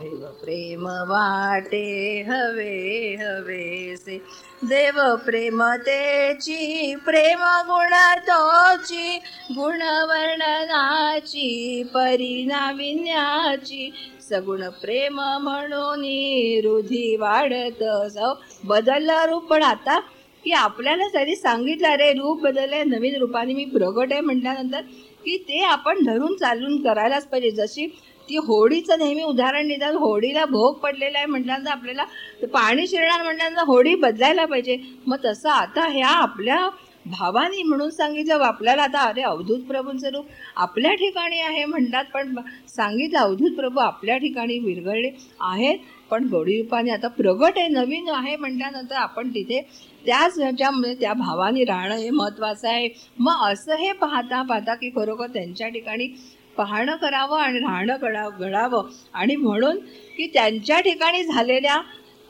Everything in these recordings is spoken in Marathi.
देव प्रेम वाटे हवे हवेसे देव प्रेम तेची प्रेम गुण तोची परिणाविन्याची सगुण प्रेम म्हणून रुधी वाढत जाऊ. बदललं रूप पण आता की आपल्याला जरी सांगितलं अरे रूप बदलले नवीन रूपाने मी प्रगट आहे म्हटल्यानंतर की ते आपण धरून चालून करायलाच पाहिजे. जशी ती होडीचं नेहमी उदाहरण देतात. होडीला भोग पडलेला आहे म्हटल्यानंतर आपल्याला पाणी शिरणार म्हटल्यानंतर होडी बदलायला पाहिजे. मग तसं आता ह्या आपल्या भावानी म्हणून सांगितलं आपल्याला आता अरे अवधूत प्रभूंचं रूप आपल्या ठिकाणी आहे म्हणतात पण सांगितलं अवधूत प्रभू आपल्या ठिकाणी विरघळले आहेत पण गोडी रूपाने आता प्रगट आहे नवीन आहे म्हटल्यानंतर आपण तिथे त्याच ह्याच्यामध्ये त्या भावाने राहणं हे महत्त्वाचं आहे. मग असं हे पाहता पाहता की खरोखर त्यांच्या ठिकाणी पाहणं करावं आणि राहणं कडा घडावं. आणि म्हणून की त्यांच्या ठिकाणी झालेल्या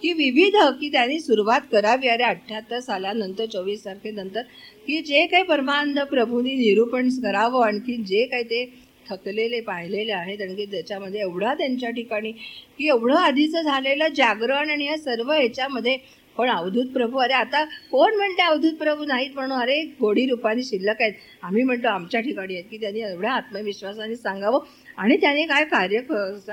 की विविध की त्यांनी सुरुवात करावी. अरे अठ्ठ्याहत्तर सालानंतर चोवीस तारखेनंतर की जे काही परमानंद प्रभूंनी निरूपण करावं. आणखी जे काही ते थकलेले पाहिलेले आहेत. आणखी त्याच्यामध्ये एवढा त्यांच्या ठिकाणी की एवढं आधीचं झालेलं जागरण आणि या सर्व ह्याच्यामध्ये पण अवधूत प्रभू अरे आता कोण म्हणते अवधूत प्रभू नाहीत म्हणून? अरे गोडी रूपाने शिल्लक आहेत. आम्ही म्हणतो आमच्या ठिकाणी आहेत की त्यांनी एवढ्या आत्मविश्वासाने सांगावं. आणि त्याने काय कार्य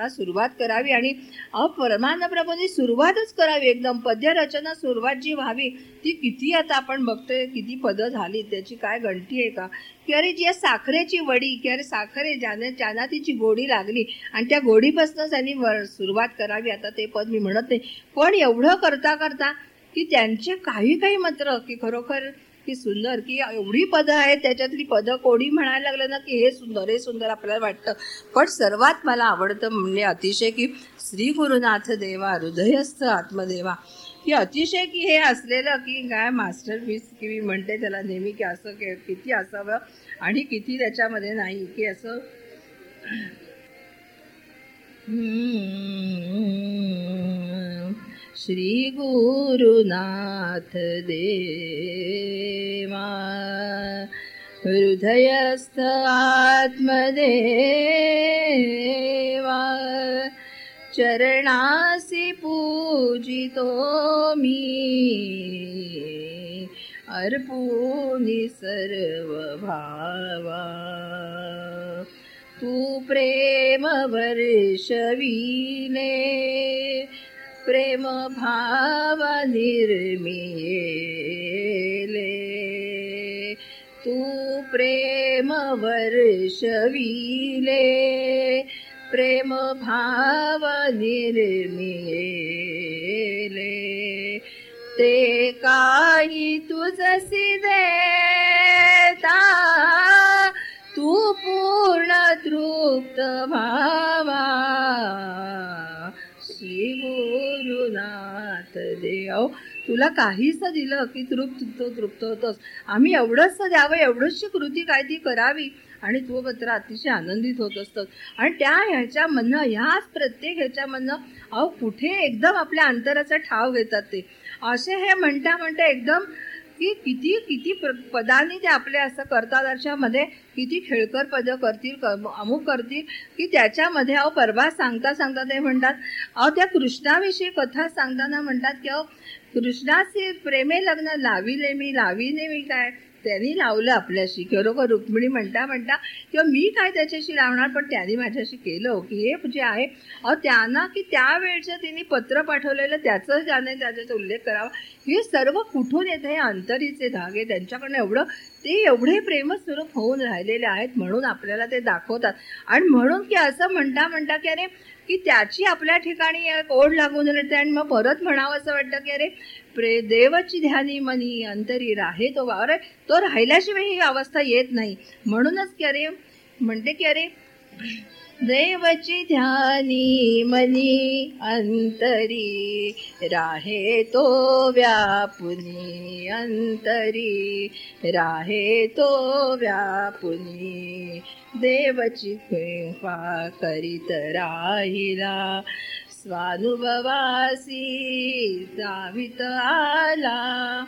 सुरुवात करावी आणि अपरमान प्रभूंनी सुरुवातच करावी. एकदम पद्यरचना सुरुवात जी व्हावी ती किती आता आपण बघतोय किती पदं झाली त्याची काय गणती आहे का? की अरे जी साखरेची वडी की अरे साखरे ज्याने ज्यांना तिची गोडी लागली आणि त्या गोडीपासून त्यांनी सुरुवात करावी. आता ते पद मी म्हणत नाही. पण एवढं करता करता की त्यांचे काही काही मात्र की खरोखर की सुंदर की एवढी पदं आहेत त्याच्यातली पदं कोणी म्हणायला लागलं ना की हे सुंदर हे सुंदर आपल्याला वाटतं. पण सर्वात मला आवडतं म्हणजे अतिशय की श्री गुरुनाथ देवा हृदयस्थ आत्मदेवा. की अतिशय की हे असलेलं की काय मास्टर पीस की मी म्हणते त्याला नेहमी की असं के किती असावं आणि किती त्याच्यामध्ये नाही की असं श्री गुरुनाथ देवा हृदयस्थ आत्मदेवा चरणासी पूजितो मी अर्पूनि सर्व भावा तू प्रेम वर्षविले प्रेम भाव निर्मिले तू प्रेम वर्षविले प्रेम भाव निर्मिले ते देता तू पूर्ण तृप्त भावा तुला काहीच दिलं की तृप्त तृप्त होतोस. आम्ही एवढंच द्यावं एवढंचशी कृती काय ती करावी? आणि तू मात्र अतिशय आनंदित होत असतोस. आणि त्या ह्याच्यामधनं ह्याच प्रत्येक ह्याच्यामधनं अहो कुठे एकदम आपल्या अंतराचा ठाव घेतात ते. असे हे म्हणता म्हणता एकदम की किती किती पदांनी ते आपले असं करतात अशामध्ये किती खेळकर पदं करतील अमुक करतील की त्याच्यामध्ये अहो परवा सांगता सांगता ते म्हणतात. अहो त्या कृष्णाविषयी कथा सांगताना म्हणतात की अहो कृष्णाचे प्रेमे लग्न लाविले मी लाविले मी काय? त्यांनी लावलं आपल्याशी. खरोखर रुक्मिणी म्हणता म्हणता किंवा मी काय त्याच्याशी लावणार? पण त्यांनी माझ्याशी केलं. की हे जे आहे अहो त्यांना की त्यावेळचं तिने पत्र पाठवलेलं त्याचं त्याने त्याचा उल्लेख करावा. हे सर्व कुठून येतं? हे अंतरीचे धागे त्यांच्याकडनं एवढं ते एवढे प्रेमस्वरूप होऊन राहिलेले आहेत म्हणून आपल्याला ते दाखवतात. आणि म्हणून की असं म्हणता म्हणता की अरे की त्याची आपल्या ठिकाणी ओढ लागून राहते आणि मग परत म्हणावं असं वाटतं की अरे प्रे देवची ध्यानी मनी अंतरी राहे तो वावर. तो राहिल्याशिवाय ही अवस्था येत नाही. म्हणूनच की अरे म्हणते की अरे देवची ध्यानी मनी अंतरी राहे तो व्यापुनी अंतरी राहे तो व्यापुनी देवची कृपा करीत राहिला. स्वानुभवासी जावित आला.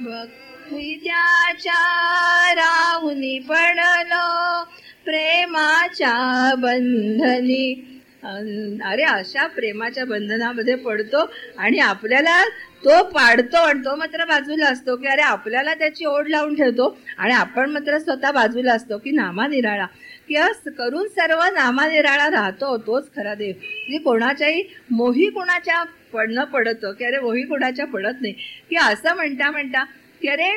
भक्ती त्याच्या राहुनी पडलो. प्रेमाच्या बंधनी अरे अशा प्रेमाच्या बंधनामध्ये पडतो आणि आपल्याला तो पाडतो आणि तो मात्र बाजूला असतो की अरे आपल्याला त्याची ओढ लावून ठेवतो आणि आपण मात्र स्वतः बाजूला असतो की नामानिराळा किंवा करून सर्व नामानिराळा राहतो तोच खरा देव. म्हणजे कोणाच्याही मोही कोणाच्या पडणं पडतं की अरे मोही कोणाच्या पडत नाही. की असं म्हणता म्हणता की अरे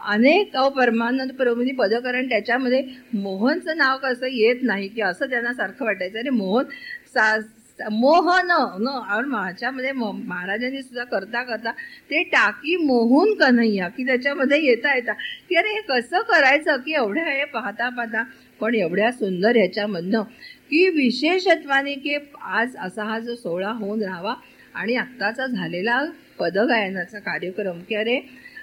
अनेक अहो परमानंद प्रभूंनी पदकरण त्याच्यामध्ये मोहनचं नाव कसं येत नाही की असं त्यांना सारखं वाटायचं. अरे मोहन सा मोहन न आणि माझ्यामध्ये म- महाराजांनी सुद्धा करता करता ते टाकी मोहून कन्हैया की त्याच्यामध्ये येता येता की अरे हे कसं करायचं की एवढ्या हे पाहता पाहता पण एवढ्या सुंदर ह्याच्यामधनं की विशेषत्वाने की आज असा हा जो सोहळा होऊन राहावा आणि आत्ताचा झालेला पदगायनाचा कार्यक्रम की अरे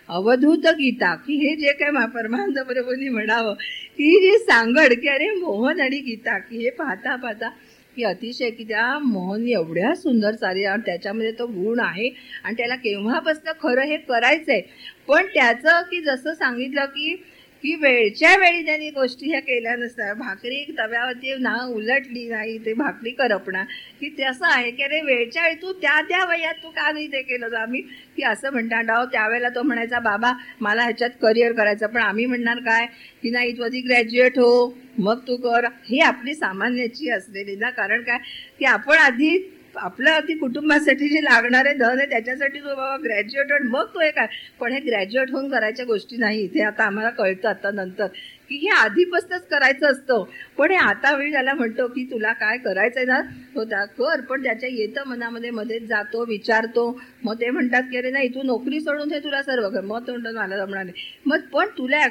अवधूत गीता की हे जे काय परमानंद प्रभूंनी म्हणावं ही जी सांगड की अरे मोहन आणि गीता की हे पाहता पाहता की अतिशय की त्या मोहन एवढ्या सुंदर चालेल आणि त्याच्यामध्ये तो गुण आहे आणि त्याला केव्हापासून खरं हे करायचं आहे पण त्याचं की जसं सांगितलं की की वेळच्या वेळी त्यांनी गोष्टी ह्या केल्या नसतात भाकरी तव्यावरती ना उलटली नाही ते भाकरी करपणार. की ते असं आहे की अरे वेळच्या वेळी तू त्या त्या वयात तू का नाही ते केलं? आम्ही की असं म्हणता डाव त्यावेळेला तो म्हणायचा बाबा मला ह्याच्यात करिअर करायचं पण आम्ही म्हणणार काय? की नाही तू आधी ग्रॅज्युएट हो मग तू कर. ही आपली सामान्याची असलेली ना कारण काय? की आपण आधी आपलं आधी कुटुंबासाठी जे लागणारे धन आहे त्याच्यासाठी तो बाबा ग्रॅज्युएटेड मग तो हे काय पण हे ग्रॅज्युएट होऊन करायच्या गोष्टी नाही. ते आता आम्हाला कळतं आता नंतर की हे आधीपासूनच करायचं असतं. पण हे आता वेळी त्याला म्हणतो की तुला काय करायचं आहे ना तो त्या कर. पण त्याच्या येतं मनामध्ये मध्येच जातो विचारतो. मग ते म्हणतात की अरे नाही तू नोकरी सोडून हे तुला सर्व कर मग तो म्हणतात मला जमणार नाही. मग पण तुला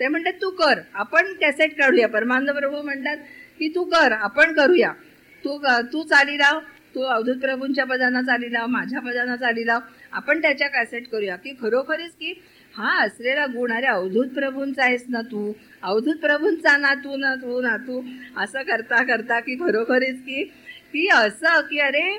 ते म्हणतात तू कर. आपण कॅसेट काढूया. परमानंद प्रभू म्हणतात की तू कर. आपण करूया. तू तू चाली राव. तू अवधूत प्रभूंच्या पदांना चाली लाव माझ्या पदांना चाली लाव आपण त्याच्या कॅसेट करूया. की खरोखरच की हा असलेला गुण अरे अवधूत प्रभूंचा आहेस ना तू? अवधूत प्रभूंचा ना तू ना तू ना तू? असं करता करता की खरोखरीच की की असं की अरे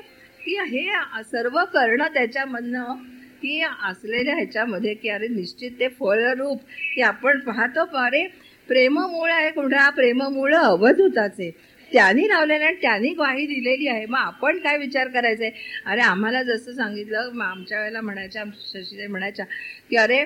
की हे सर्व करणं त्याच्यामधनं की असलेल्या ह्याच्यामध्ये की अरे निश्चित ते फळरूप की आपण पाहतो अरे प्रेममूळ आहे कुठा? प्रेममूळ अवधूताचे. त्यांनी लावलेलं आणि त्यांनी ग्वाही दिलेली आहे. मग आपण काय विचार करायचा? आहे अरे आम्हाला जसं सांगितलं मग आमच्या वेळेला म्हणायच्या आमच्या शशीताई म्हणायच्या की अरे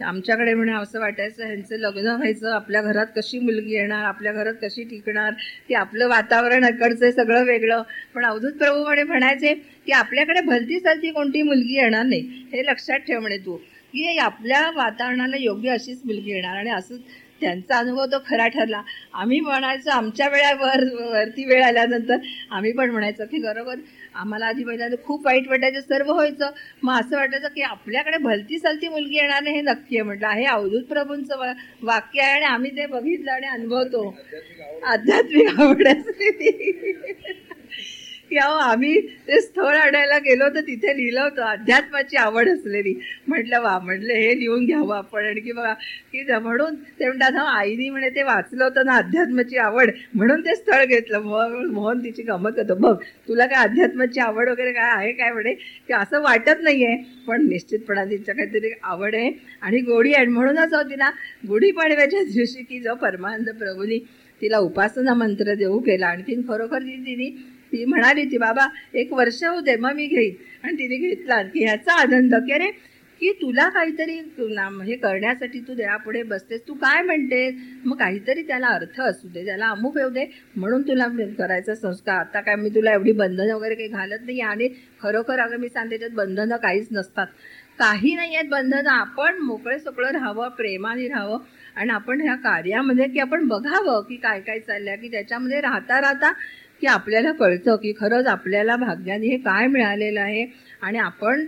आमच्याकडे म्हणे असं वाटायचं ह्यांचं लग्न व्हायचं आपल्या घरात कशी मुलगी येणार आपल्या घरात कशी टिकणार की आपलं वातावरण इकडचं सगळं वेगळं. पण अवधूत प्रभू म्हणे म्हणायचे की आपल्याकडे भलती सलती कोणती मुलगी येणार नाही. हे लक्षात ठेव म्हणे तू. की आपल्या वातावरणाला योग्य अशीच मुलगी येणार आणि असं त्यांचा अनुभव तो खरा ठरला. आम्ही म्हणायचो आमच्या वेळावर वरती वेळ आल्यानंतर. आम्ही पण म्हणायचो की बरोबर. आम्हाला आधी पहिल्यांदा खूप वाईट वाटायचं सर्व व्हायचं. मग असं वाटायचं की आपल्याकडे भलती सलती मुलगी येणार नाही हे नक्की आहे. म्हटलं हे अवधूत प्रभूंचं वाक्य आहे आणि आम्ही ते बघितलं आणि अनुभवतो. आध्यात्मिक आवड असते की अहो आम्ही ते स्थळ आणायला गेलो तर तिथे लिहिलं होतं अध्यात्माची आवड असलेली. म्हटलं वा म्हटलं हे लिहून घ्यावं आपण. आणखी की बघा की म्हणून ते म्हणतात हा आईनी म्हणे ते वाचलं होतं ना अध्यात्माची आवड. म्हणून ते स्थळ घेतलं. मोहन मोहन तिची गमत होतं बघ तुला काय अध्यात्माची आवड वगैरे काय आहे काय म्हणे? की असं वाटत नाही आहे पण निश्चितपणा तिच्या काहीतरी आवड आहे. आणि गोडी आहे म्हणूनच होती ना गुढीपाडव्याच्या दिवशी की जो परमानंद प्रभूनी तिला उपासना मंत्र देऊ केला. आणि तिने खरोखर ती तिने ती म्हणाली ती बाबा एक वर्ष होऊ दे मग मी घेईन. आणि तिने घेतला. की ह्याचा आनंद की अरे की तुला काहीतरी हे करण्यासाठी तू देवापुढे बसतेस तू काय म्हणतेस? मग काहीतरी त्याला अर्थ असू दे त्याला अमुक येऊ दे म्हणून तुला करायचा संस्कार. आता काय मी तुला एवढी बंधनं वगैरे काही घालत नाही आणि खरोखर अगं मी सांगते त्यात बंधनं काहीच नसतात. काही नाही आहेत बंधनं आपण मोकळे सोकळं राहावं प्रेमाने राहावं आणि आपण ह्या कार्यामध्ये की आपण बघावं की काय काय चाललंय की त्याच्यामध्ये राहता राहता की आपल्याला कळतं की खरंच आपल्याला भाग्याने हे काय मिळालेलं आहे. आणि आपण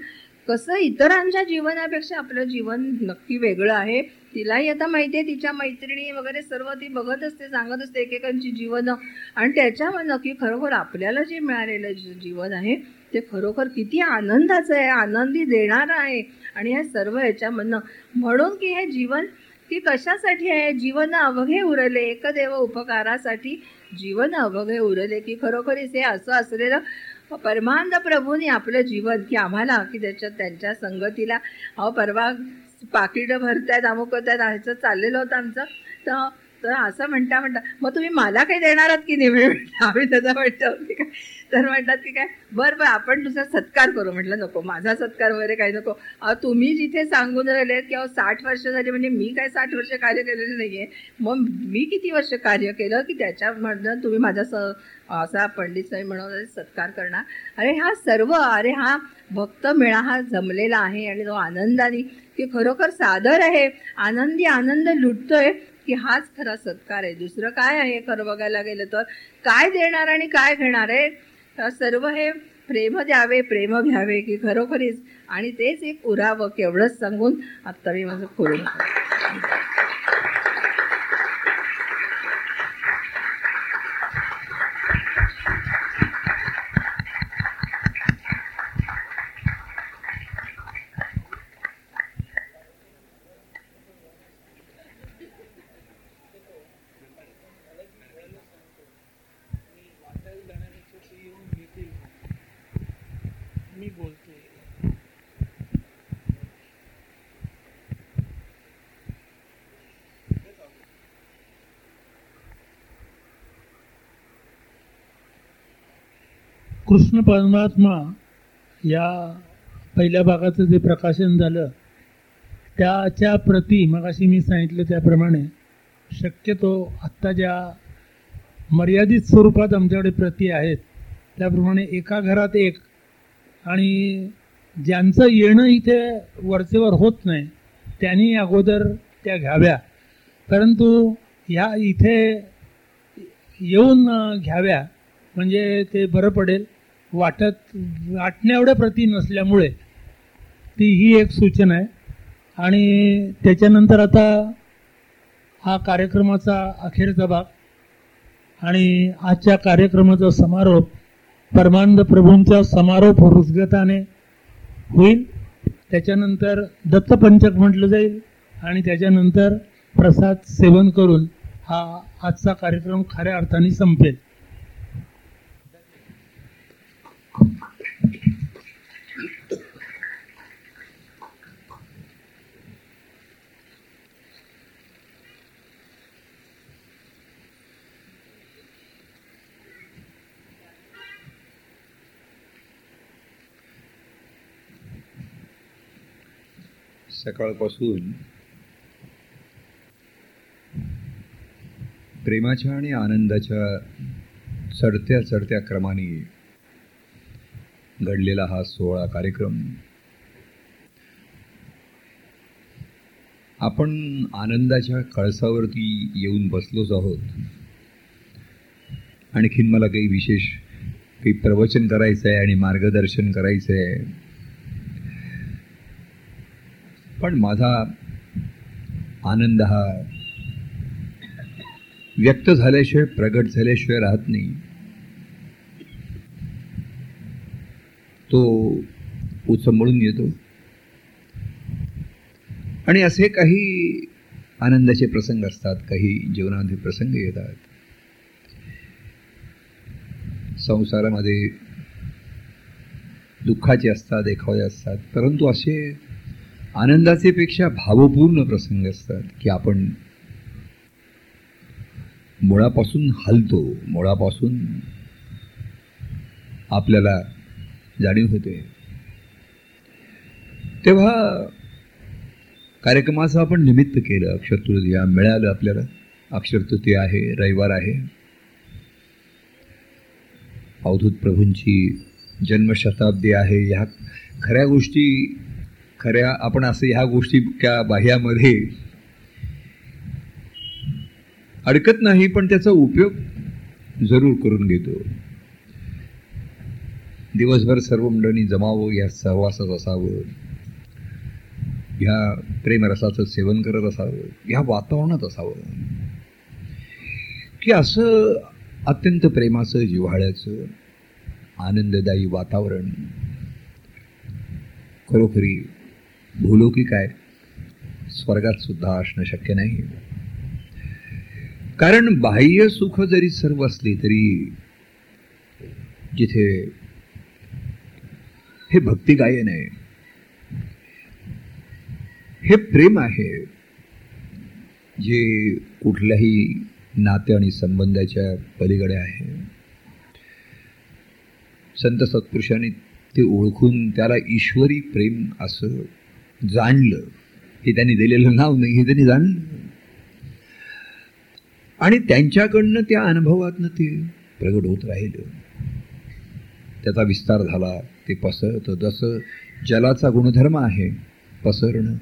कसं इतरांच्या जीवनापेक्षा आपलं जीवन नक्की वेगळं आहे. तिलाही आता माहिती आहे तिच्या मैत्रिणी वगैरे सर्व ती बघत असते सांगत असते एकेकांची जीवनं. आणि त्याच्यामधनं की खरोखर आपल्याला जे मिळालेलं जी- जीवन आहे ते खरोखर किती आनंदाचं आहे आनंदी देणारं आहे. आणि हे सर्व याच्यामधनं. म्हणून की हे जीवन की कशासाठी आहे? जीवन अवघे उरले एकदेव उपकारासाठी. जीवन अवघे उरले की खरोखरीच हे असं असलेलं परमानंद प्रभूंनी आपलं जीवन की आम्हाला की त्याच्यात त्यांच्या संगतीला. अहो परवा पाकिटं भरतायत अमुक होत आहेत ह्याचं चाललेलं होतं आमचं. तर तर असं म्हणता म्हणता. मग तुम्ही मला काही देणार आहात की नाही? आम्ही त्याचा म्हणतो. की काय तर म्हणतात की काय बरं बरं आपण तुझा सत्कार करू. म्हटलं नको माझा सत्कार वगैरे काही नको. अहो, तुम्ही जिथे सांगून राहिले अहो साठ वर्ष झाली म्हणजे मी काय साठ वर्ष कार्य केलेलं नाही आहे मग मी किती वर्ष कार्य केलं की त्याच्यामधनं तुम्ही माझा स असा पंडित साहेब म्हणून सत्कार करणार. अरे हा सर्व अरे हा भक्त मेळा हा जमलेला आहे आणि तो आनंदाने की खरोखर सादर आहे. आनंदी आनंद लुटतोय. की हाच खरा सत्कार आहे. दुसरं काय आहे? खरं बघायला गेलं तर काय देणार आणि काय घेणार आहे? सर्व हे प्रेम द्यावे प्रेम घ्यावे की खरोखरीच. आणि तेच एक उरावं केवढंच सांगून आत्ता मी माझं खोलून कृष्ण परमात्मा या पहिल्या भागाचं जे प्रकाशन झालं त्याच्या प्रती मगाशी मी सांगितलं त्याप्रमाणे शक्यतो आत्ता ज्या मर्यादित स्वरूपात आमच्याकडे प्रती आहेत त्याप्रमाणे एका घरात एक आणि ज्यांचं येणं इथे वरचेवर होत नाही त्यांनी अगोदर त्या घ्याव्या. परंतु ह्या इथे येऊन घ्याव्या म्हणजे ते बरं पडेल. वाटत वाटण्याएवढ्या प्रती नसल्यामुळे ती ही एक सूचना आहे. आणि त्याच्यानंतर आता हा कार्यक्रमाचा अखेरचा भाग आणि आजच्या कार्यक्रमाचा समारोप परमानंद प्रभूंच्या समारोप हृदगताने होईल. त्याच्यानंतर दत्तपंचक म्हटलं जाईल आणि त्याच्यानंतर प्रसाद सेवन करून हा आजचा कार्यक्रम खऱ्या अर्थाने संपेल. सकाळपासून प्रेमाच्या आणि आनंदाच्या चढत्या चढत्या क्रमाने घडलेला हा सोहळा कार्यक्रम. आपण आनंदाच्या कळसावरती येऊन बसलोच आहोत. आणखीन मला काही विशेष काही प्रवचन करायचं आहे आणि मार्गदर्शन करायचं आहे पण माझा आनंद हा व्यक्त झाल्याशिवाय प्रगट झाल्याशिवाय राहत नाही. तो उचंबळून येतो. आणि असे काही आनंदाचे प्रसंग असतात काही जीवनामध्ये प्रसंग येतात. संसारामध्ये दुःखाचे असतात एखादे असतात परंतु असे आनंदाचे पेक्षा भावपूर्ण प्रसंग असतात की आपण मुळापासून हलतो मुळापासून आपल्याला जाणीव होते. तेव्हा कार्यक्रमाचं आपण निमित्त केलं अक्षर तृतीया मिळालं आपल्याला. अक्षर तृतीया आहे रविवार आहे. अवधूत प्रभूंची जन्मशताब्दी आहे. ह्या खऱ्या गोष्टी खऱ्या आपण असं ह्या गोष्टी त्या बाह्यामध्ये अडकत नाही पण त्याचा उपयोग जरूर करून घेतो. दिवसभर सर्व मंडळींनी जमावं या सहवासात असावं ह्या प्रेमरसाचं सेवन करत असावं ह्या वातावरणात असावं. की असं अत्यंत प्रेमाचं जिव्हाळ्याचं आनंददायी वातावरण खरोखरी भूलोकी काय? स्वर्गात सुद्धा असणं शक्य नाही. कारण बाह्य सुख जरी सर्व असली तरी जिथे हे भक्ती गायन आहे. हे प्रेम आहे. जे कुठल्याही नाते आणि संबंधाच्या पलीकडे आहे. संत सत्पुरुषांनी ते ओळखून त्याला ईश्वरी प्रेम असं जाणलं. हे त्यांनी दिलेलं नाव नाही हे त्यांनी जाणलं. आणि त्यांच्याकडनं त्या अनुभवातनं ते प्रगट होत राहिलं. त्याचा विस्तार झाला. ते पसरतं जसं जलाचा गुणधर्म आहे पसरणं.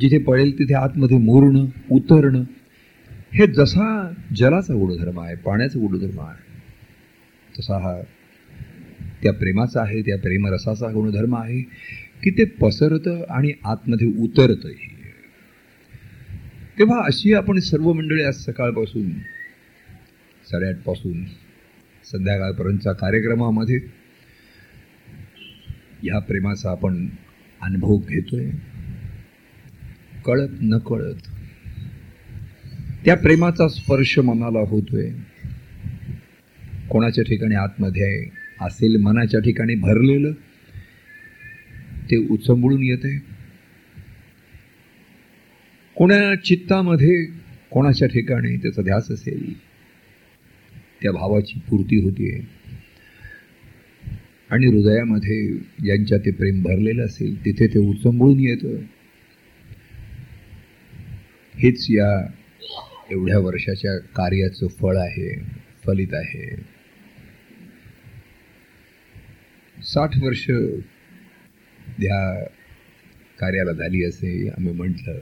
जिथे पडेल तिथे आतमध्ये मुरणं उतरणं. हे जसा जलाचा गुणधर्म आहे पाण्याचा गुणधर्म आहे तसा हा त्या प्रेमाचा आहे त्या प्रेमरसाचा गुणधर्म आहे की ते पसरतं आणि आतमध्ये उतरतंही. तेव्हा अशी आपण सर्व मंडळी आज सकाळपासून साडेआठपासून संध्याकाळपर्यंतच्या कार्यक्रमामध्ये या प्रेमाचा आपण अनुभव घेतोय. कळत न कळत त्या प्रेमाचा स्पर्श मनाला होतोय. कोणाच्या ठिकाणी आतमध्ये असेल मनाच्या ठिकाणी भरलेलं ते उचंबळून येते कोणा चित्तामध्ये कोणाच्या ठिकाणी त्याचा ध्यास असेल त्या भावाची पूर्ती होते आणि हृदयामध्ये ज्यांच्या ते प्रेम भरलेलं असेल तिथे ते उचंबळून येतं. हेच या एवढ्या वर्षाच्या कार्याचं फळ आहे फलित आहे. साठ वर्ष या कार्याला झाली असे आम्ही म्हटलं.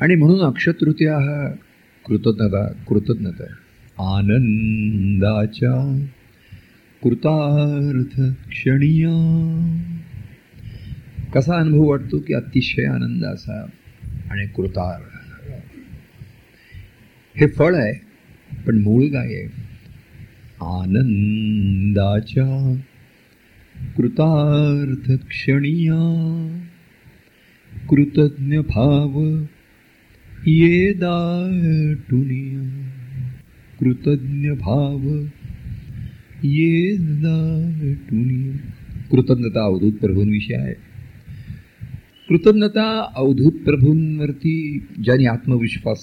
आणि म्हणून अक्षतृतीया हा कृतज्ञता कृतज्ञता आनंदाच्या कृतार्थ क्षणीय कसा अनुभव वाटतो की अतिशय आनंद असा आणि कृतार हे फळ आहे पण मूळ काय आहे? आनंदाच्या. कृतार्थ क्षणीय कृतज्ञ भाव ये दाटुनिया कृतज्ञ भाव ये कृतज्ञता अवधूत प्रभूंविषयी आहे. कृतज्ञता अवधूत प्रभूंवरती ज्यांनी आत्मविश्वास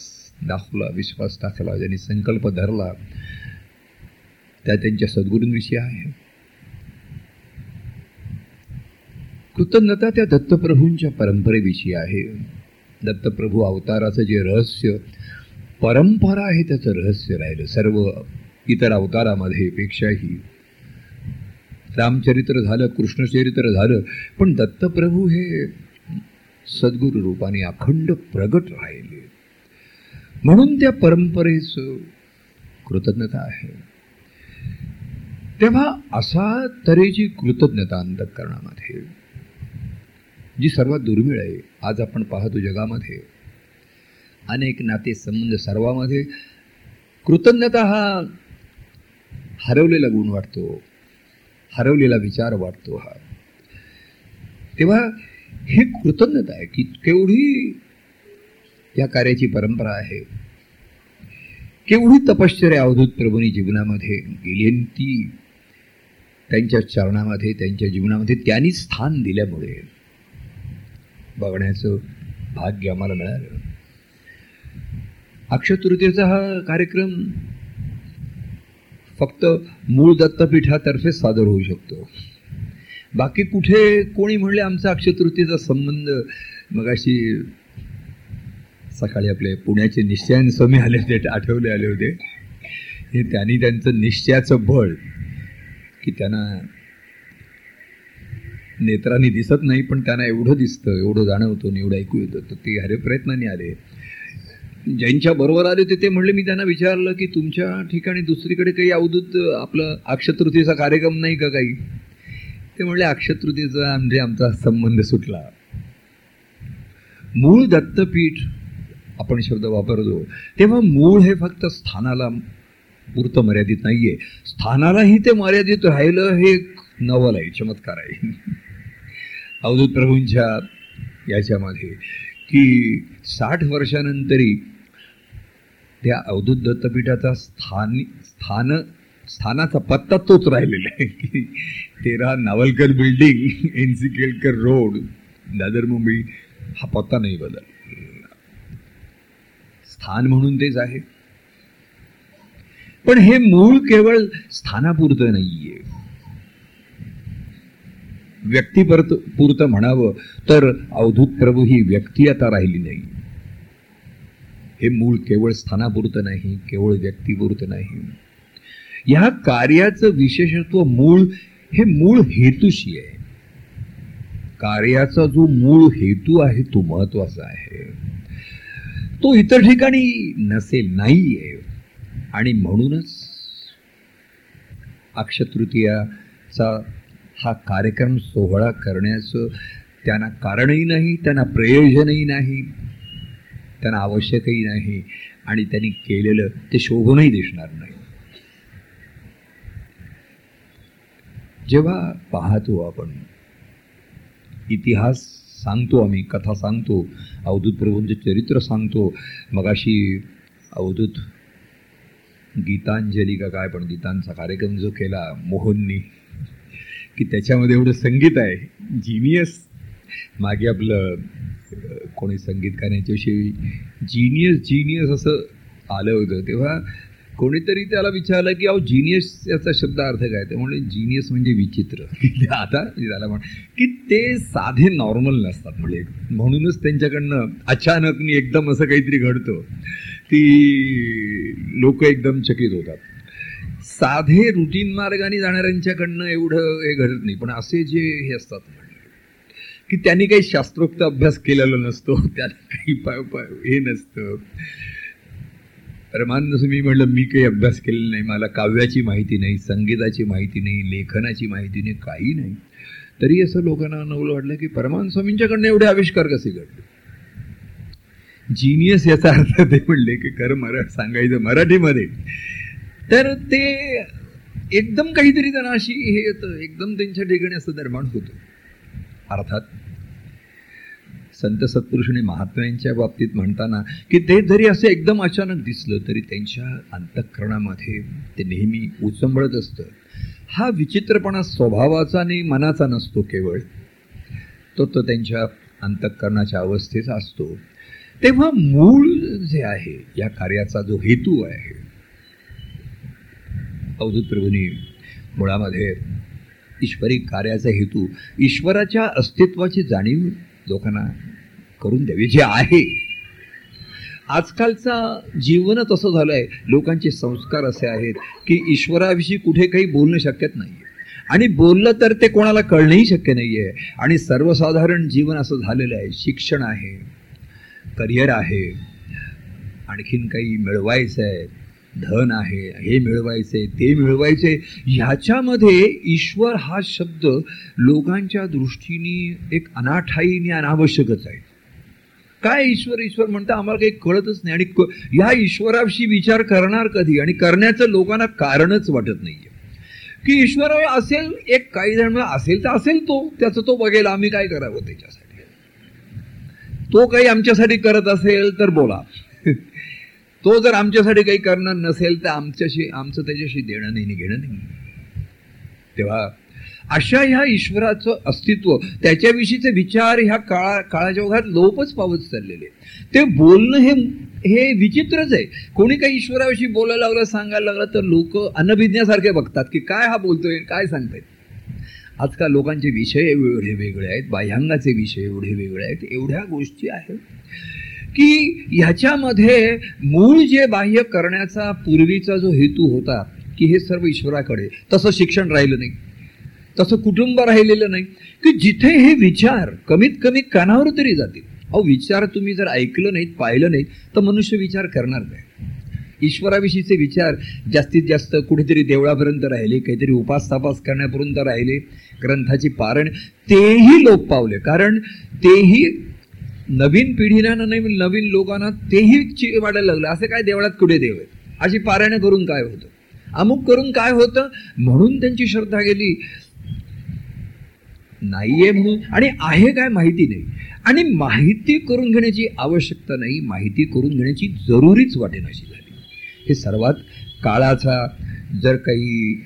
दाखवला विश्वास टाकला ज्यांनी संकल्प धरला त्या त्यांच्या सद्गुरूंविषयी आहे. कृतज्ञता त्या दत्तप्रभूंच्या परंपरेविषयी आहे. दत्तप्रभू अवताराचं जे रहस्य परंपरा आहे त्याचं रहस्य राहिलं. सर्व इतर अवतारामध्ये पेक्षाही रामचरित्र झालं कृष्णचरित्र झालं पण दत्तप्रभू हे सद्गुरु रूपाने अखंड प्रगट राहिले. म्हणून त्या परंपरेचं कृतज्ञता आहे. तेव्हा असा तऱ्हेची कृतज्ञता अंतकरणामध्ये जी सर्वात दुर्मिळ आहे आज आपण पाहतो जगामध्ये. अनेक नाते संबंध सर्वामध्ये कृतज्ञता हा हरवलेला गुण वाटतो हरवलेला विचार वाटतो हा. तेव्हा हे कृतज्ञता आहे की केवढी या कार्याची परंपरा आहे. केवढी तपश्चर्या अवधूत प्रभूंनी जीवनामध्ये गेली ती त्यांच्या चरणामध्ये त्यांच्या जीवनामध्ये त्यांनी स्थान दिल्यामुळे बघण्याचं भाग्य आम्हाला मिळालं. अक्षतृतीयेचा हा कार्यक्रम फक्त मूळ दत्तपीठातर्फे सादर होऊ शकतो. बाकी कुठे कोणी म्हणले आमचा अक्षतृतीचा संबंध मग अशी सकाळी आपले पुण्याचे निश्चयान स्वामी आले होते आठवले आले होते. हे त्यांनी त्यांचं निश्चयाचं बळ की त्यांना नेत्रांनी दिसत नाही पण त्यांना एवढं दिसतं एवढं जाणवतो आणि एवढं ऐकू येतं. तर ते हरे प्रयत्नाने आले. ज्यांच्या बरोबर आले होते ते म्हणले मी त्यांना विचारलं की तुमच्या ठिकाणी दुसरीकडे काही अवधूत आपलं अक्षतृतीचा कार्यक्रम नाही का काही? ते म्हणले अक्षतृतीचा म्हणजे आमचा संबंध सुटला. मूळ दत्तपीठ आपण शब्द वापरतो. तेव्हा मूळ हे फक्त स्थानाला पुरतं मर्यादित नाहीये. स्थानालाही ते मर्यादित राहिलं हे एक नवल आहे चमत्कार आहे. अवधूत प्रभूंच्या याच्यामध्ये की साठ वर्षानंतरी त्या अवधूत दत्तपीठाचा स्थान स्थान स्थानाचा पत्ता तोच राहिलेला आहे की तेरा Navalkar building N C Kelkar road Dadar Mumbai हा पत्ता नाही बदल स्थान म्हणून तेच आहे. पण हे मूळ केवळ स्थानापुरतं नाहीये. व्यक्तीपुरत पुरतं म्हणावं तर अवधूत प्रभू ही व्यक्ती आता राहिली नाही. हे मूळ केवळ स्थानापुरतं नाही केवळ व्यक्तीपुरतं नाही. या कार्याचं विशेषत्व मूळ हे मूळ हेतूशी आहे. कार्याचा जो मूळ हेतू आहे तो महत्त्वाचा आहे. तो इतर ठिकाणी नसेल नाहीये. आणि म्हणूनच अक्षतृतीयाचा हा कार्यक्रम सोहळा करण्याचं त्यांना कारणही नाही त्यांना प्रयोजनही नाही. त्यांना आवश्यकही नाही आणि त्यांनी केलेलं ते शोभूनही दिसणार नाही. जेव्हा पाहतो आपण इतिहास सांगतो आम्ही कथा सांगतो अवधूत प्रभूंचं चरित्र सांगतो मगाशी अवधूत गीतांजली का काय पण गीतांचा कार्यक्रम जो केला मोहननी की त्याच्यामध्ये एवढं संगीत आहे जिनियस मागे आपलं कोणी संगीतकार याच्याविषयी जिनियस जिनियस असं आलं होतं. तेव्हा कोणीतरी त्याला विचारलं की अहो जिनियस याचा शब्द अर्थ काय? ते म्हणजे जिनियस म्हणजे विचित्र. आता त्याला म्हण की ते साधे नॉर्मल नसतात म्हणजे म्हणूनच त्यांच्याकडनं अचानक मी एकदम असं काहीतरी घडतं. ती लोक एकदम चकित होतात. साधे रुटीन मार्गाने जाणाऱ्यांच्याकडनं एवढं हे घडत नाही. पण असे जे हे असतात की त्यांनी काही शास्त्रोक्त अभ्यास केलेला नसतो त्याला काही पाय पाय हे नसतं. परमान मी म्हटलं मी काही अभ्यास केलेला नाही मला काव्याची माहिती नाही संगीताची माहिती नाही लेखनाची माहिती नाही काही नाही. तरी असं लोकांना नवलं वाटलं की परमान स्वामींच्याकडनं एवढे आविष्कार कसे घडले? जिनियस याचा अर्थ ते म्हणले की खरं मरा सांगायचं मराठीमध्ये. तर ते एकदम काहीतरी त्यांना अशी हे येतं एकदम त्यांच्या ठिकाणी असं निर्माण होतं. अर्थात संत सत्पुरुषांनी महात्म्यांच्या बाबतीत म्हणताना की ते जरी असं एकदम अचानक दिसलं तरी त्यांच्या अंतःकरणामध्ये ते नेहमी उचंबळत असतं. हा विचित्रपणा स्वभावाचा आणि मनाचा नसतो केवळ. तो तो त्यांच्या अंतःकरणाच्या अवस्थेचा असतो. तेव्हा मूळ जे आहे या कार्याचा जो हेतू आहे. अवधूत प्रभूंनी मुळामध्ये ईश्वरी कार्याचा हेतू ईश्वराच्या अस्तित्वाची जाणीव लोकांना करून द्यावी जे आहे. आजकालचा जीवनच असं झालं आहे लोकांचे संस्कार असे आहेत की ईश्वराविषयी कुठे काही बोलणं शक्यच नाही आणि बोललं तर ते कोणाला कळणंही शक्य नाही आहे आणि सर्वसाधारण जीवन असं झालेलं आहे शिक्षण आहे करिअर आहे आणखीन काही मिळवायचं आहे धन आहे हे मिळवायचे ते मिळवायचे ह्याच्यामध्ये ईश्वर हा शब्द लोकांच्या दृष्टीने एक अनाठाईने अनावश्यकच आहे. काय ईश्वर ईश्वर म्हणता आम्हाला काही कळतच नाही. आणि ह्या ईश्वराविषयी विचार करणार कधी? आणि करण्याचं लोकांना कारणच वाटत नाहीये. की ईश्वर असेल एक काही जण असेल तर असेल तो. त्याचं तो बघेल आम्ही काय करावं त्याच्यासाठी. तो काही आमच्यासाठी करत असेल तर बोला. तो जर आमच्यासाठी काही करणार नसेल तर आमच्याशी आमचं त्याच्याशी देणं नाही आणि घेणं नाही. तेव्हा अशा ह्या ईश्वराचं अस्तित्व त्याच्याविषयीचे विचार ह्या काळा काळाच्या ओघात लोपच पावत चाललेले. ते बोलणं हे हे विचित्रच आहे. कोणी काही ईश्वराविषयी बोलायला लागलं सांगायला लागलं तर लोक अन्नभिज्ञासारखे बघतात की काय हा बोलतोय काय सांगतोय. आजकाल लोकांचे विषय एवढे वेगळे आहेत बाह्यांगाचे विषय एवढे वेगळे आहेत एवढ्या गोष्टी आहेत. की ह्याच्यामध्ये मूळ जे बाह्य करण्याचा पूर्वीचा जो हेतू होता की हे सर्व ईश्वराकडे तसं शिक्षण राहिलं नाही. तसं कुटुंब राहिलेलं नाही. की जिथे हे विचार कमीत कमी कानावर तरी जातील. अहो विचार तुम्ही जर ऐकलं नाहीत पाहिलं नाहीत तर मनुष्य विचार करणार नाही. ईश्वराविषयीचे विचार जास्तीत जास्त कुठेतरी देवळापर्यंत राहिले काहीतरी उपास तपास करण्यापर्यंत राहिले ग्रंथाची पारण तेही लोप पावले. कारण तेही नवीन पिढीला नाही नवीन लोकांना तेही ची- वाटायला लागलं. असं काय देवळात कुठे देव आहेत? अशी पारायणं करून काय होतं? अमुक करून काय होतं? म्हणून त्यांची श्रद्धा गेली. नाहीये म्हणून. आणि आहे काय माहिती नाही. आणि माहिती करून घेण्याची आवश्यकता नाही. माहिती करून घेण्याची जरुरीच वाटेनाशी झाली. हे सर्वात काळाचा जर काही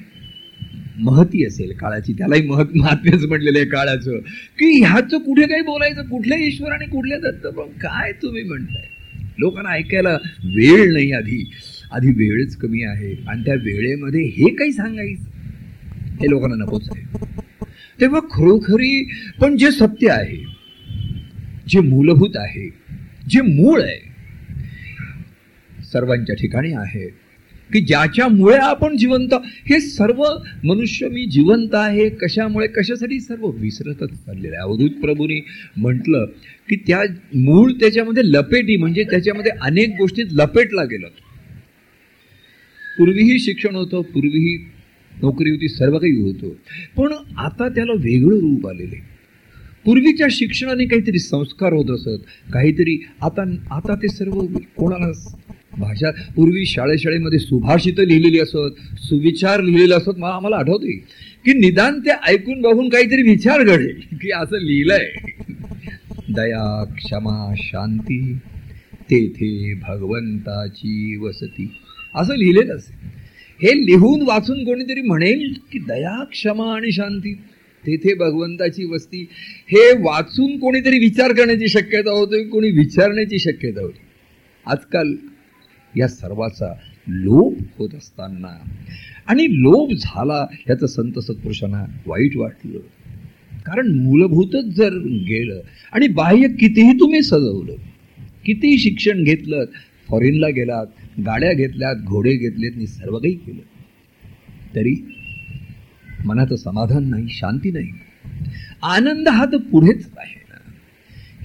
महती असेल काळाची. त्यालाही महत् महात्म्यच म्हटलेलं आहे काळाचं. की ह्याचं कुठे काही बोलायचं? कुठल्या ईश्वर आणि कुठल्या दत्त पण काय तुम्ही म्हणताय? लोकांना ऐकायला वेळ नाही आधी. आधी वेळच कमी आहे. आणि त्या वेळेमध्ये हे काही सांगायचं? हे लोकांना नकोच आहे तेव्हा खरोखरी पण जे सत्य आहे जे मूलभूत आहे जे मूळ आहे सर्वांच्या ठिकाणी आहे. की ज्याच्यामुळे आपण जिवंत हे सर्व मनुष्य मी जिवंत आहे कशामुळे कशासाठी सर्व विसरतच चाललेलं आहे. अवधूत प्रभूने म्हटलं की त्या मूळ त्याच्यामध्ये लपेटी म्हणजे त्याच्यामध्ये अनेक गोष्टीत लपेटला गेलं. पूर्वीही शिक्षण होतं पूर्वीही नोकरी होती सर्व काही होतं. पण आता त्याला वेगळं रूप आलेले पूर्वीच्या शिक्षणाने काहीतरी संस्कार होत असत काहीतरी आता आता ते सर्व कोणाला भाषा पूर्वी शाळेशाळेमध्ये सुभाषित लिहिलेली असत सुविचार लिहिलेले असत मला आम्हाला आठवते की निदान ते ऐकून बघून काहीतरी विचार घडेल की असं लिहिलंय. दया क्षमा शांती तेथे भगवंताची वसती. असं लिहिलेलं असेल हे लिहून वाचून कोणीतरी म्हणेल की दया क्षमा आणि शांती तेथे भगवंताची वस्ती. हे वाचून कोणीतरी विचार करण्याची शक्यता होती कोणी विचारण्याची शक्यता होती. आजकाल या सर्वाचा लोभ होत असताना. आणि लोभ झाला याचं संत सत्पुरुषांना वाईट वाटलं. कारण मूलभूतच जर गेलं आणि बाह्य कितीही तुम्ही सजवलं कितीही शिक्षण घेतलं फॉरेनला गेलात गाड्या घेतल्यात घोडे घेतलेत मी सर्व काही केलं. तरी मनाचं समाधान नाही शांती नाही. आनंद हा तर पुढेच आहे ना.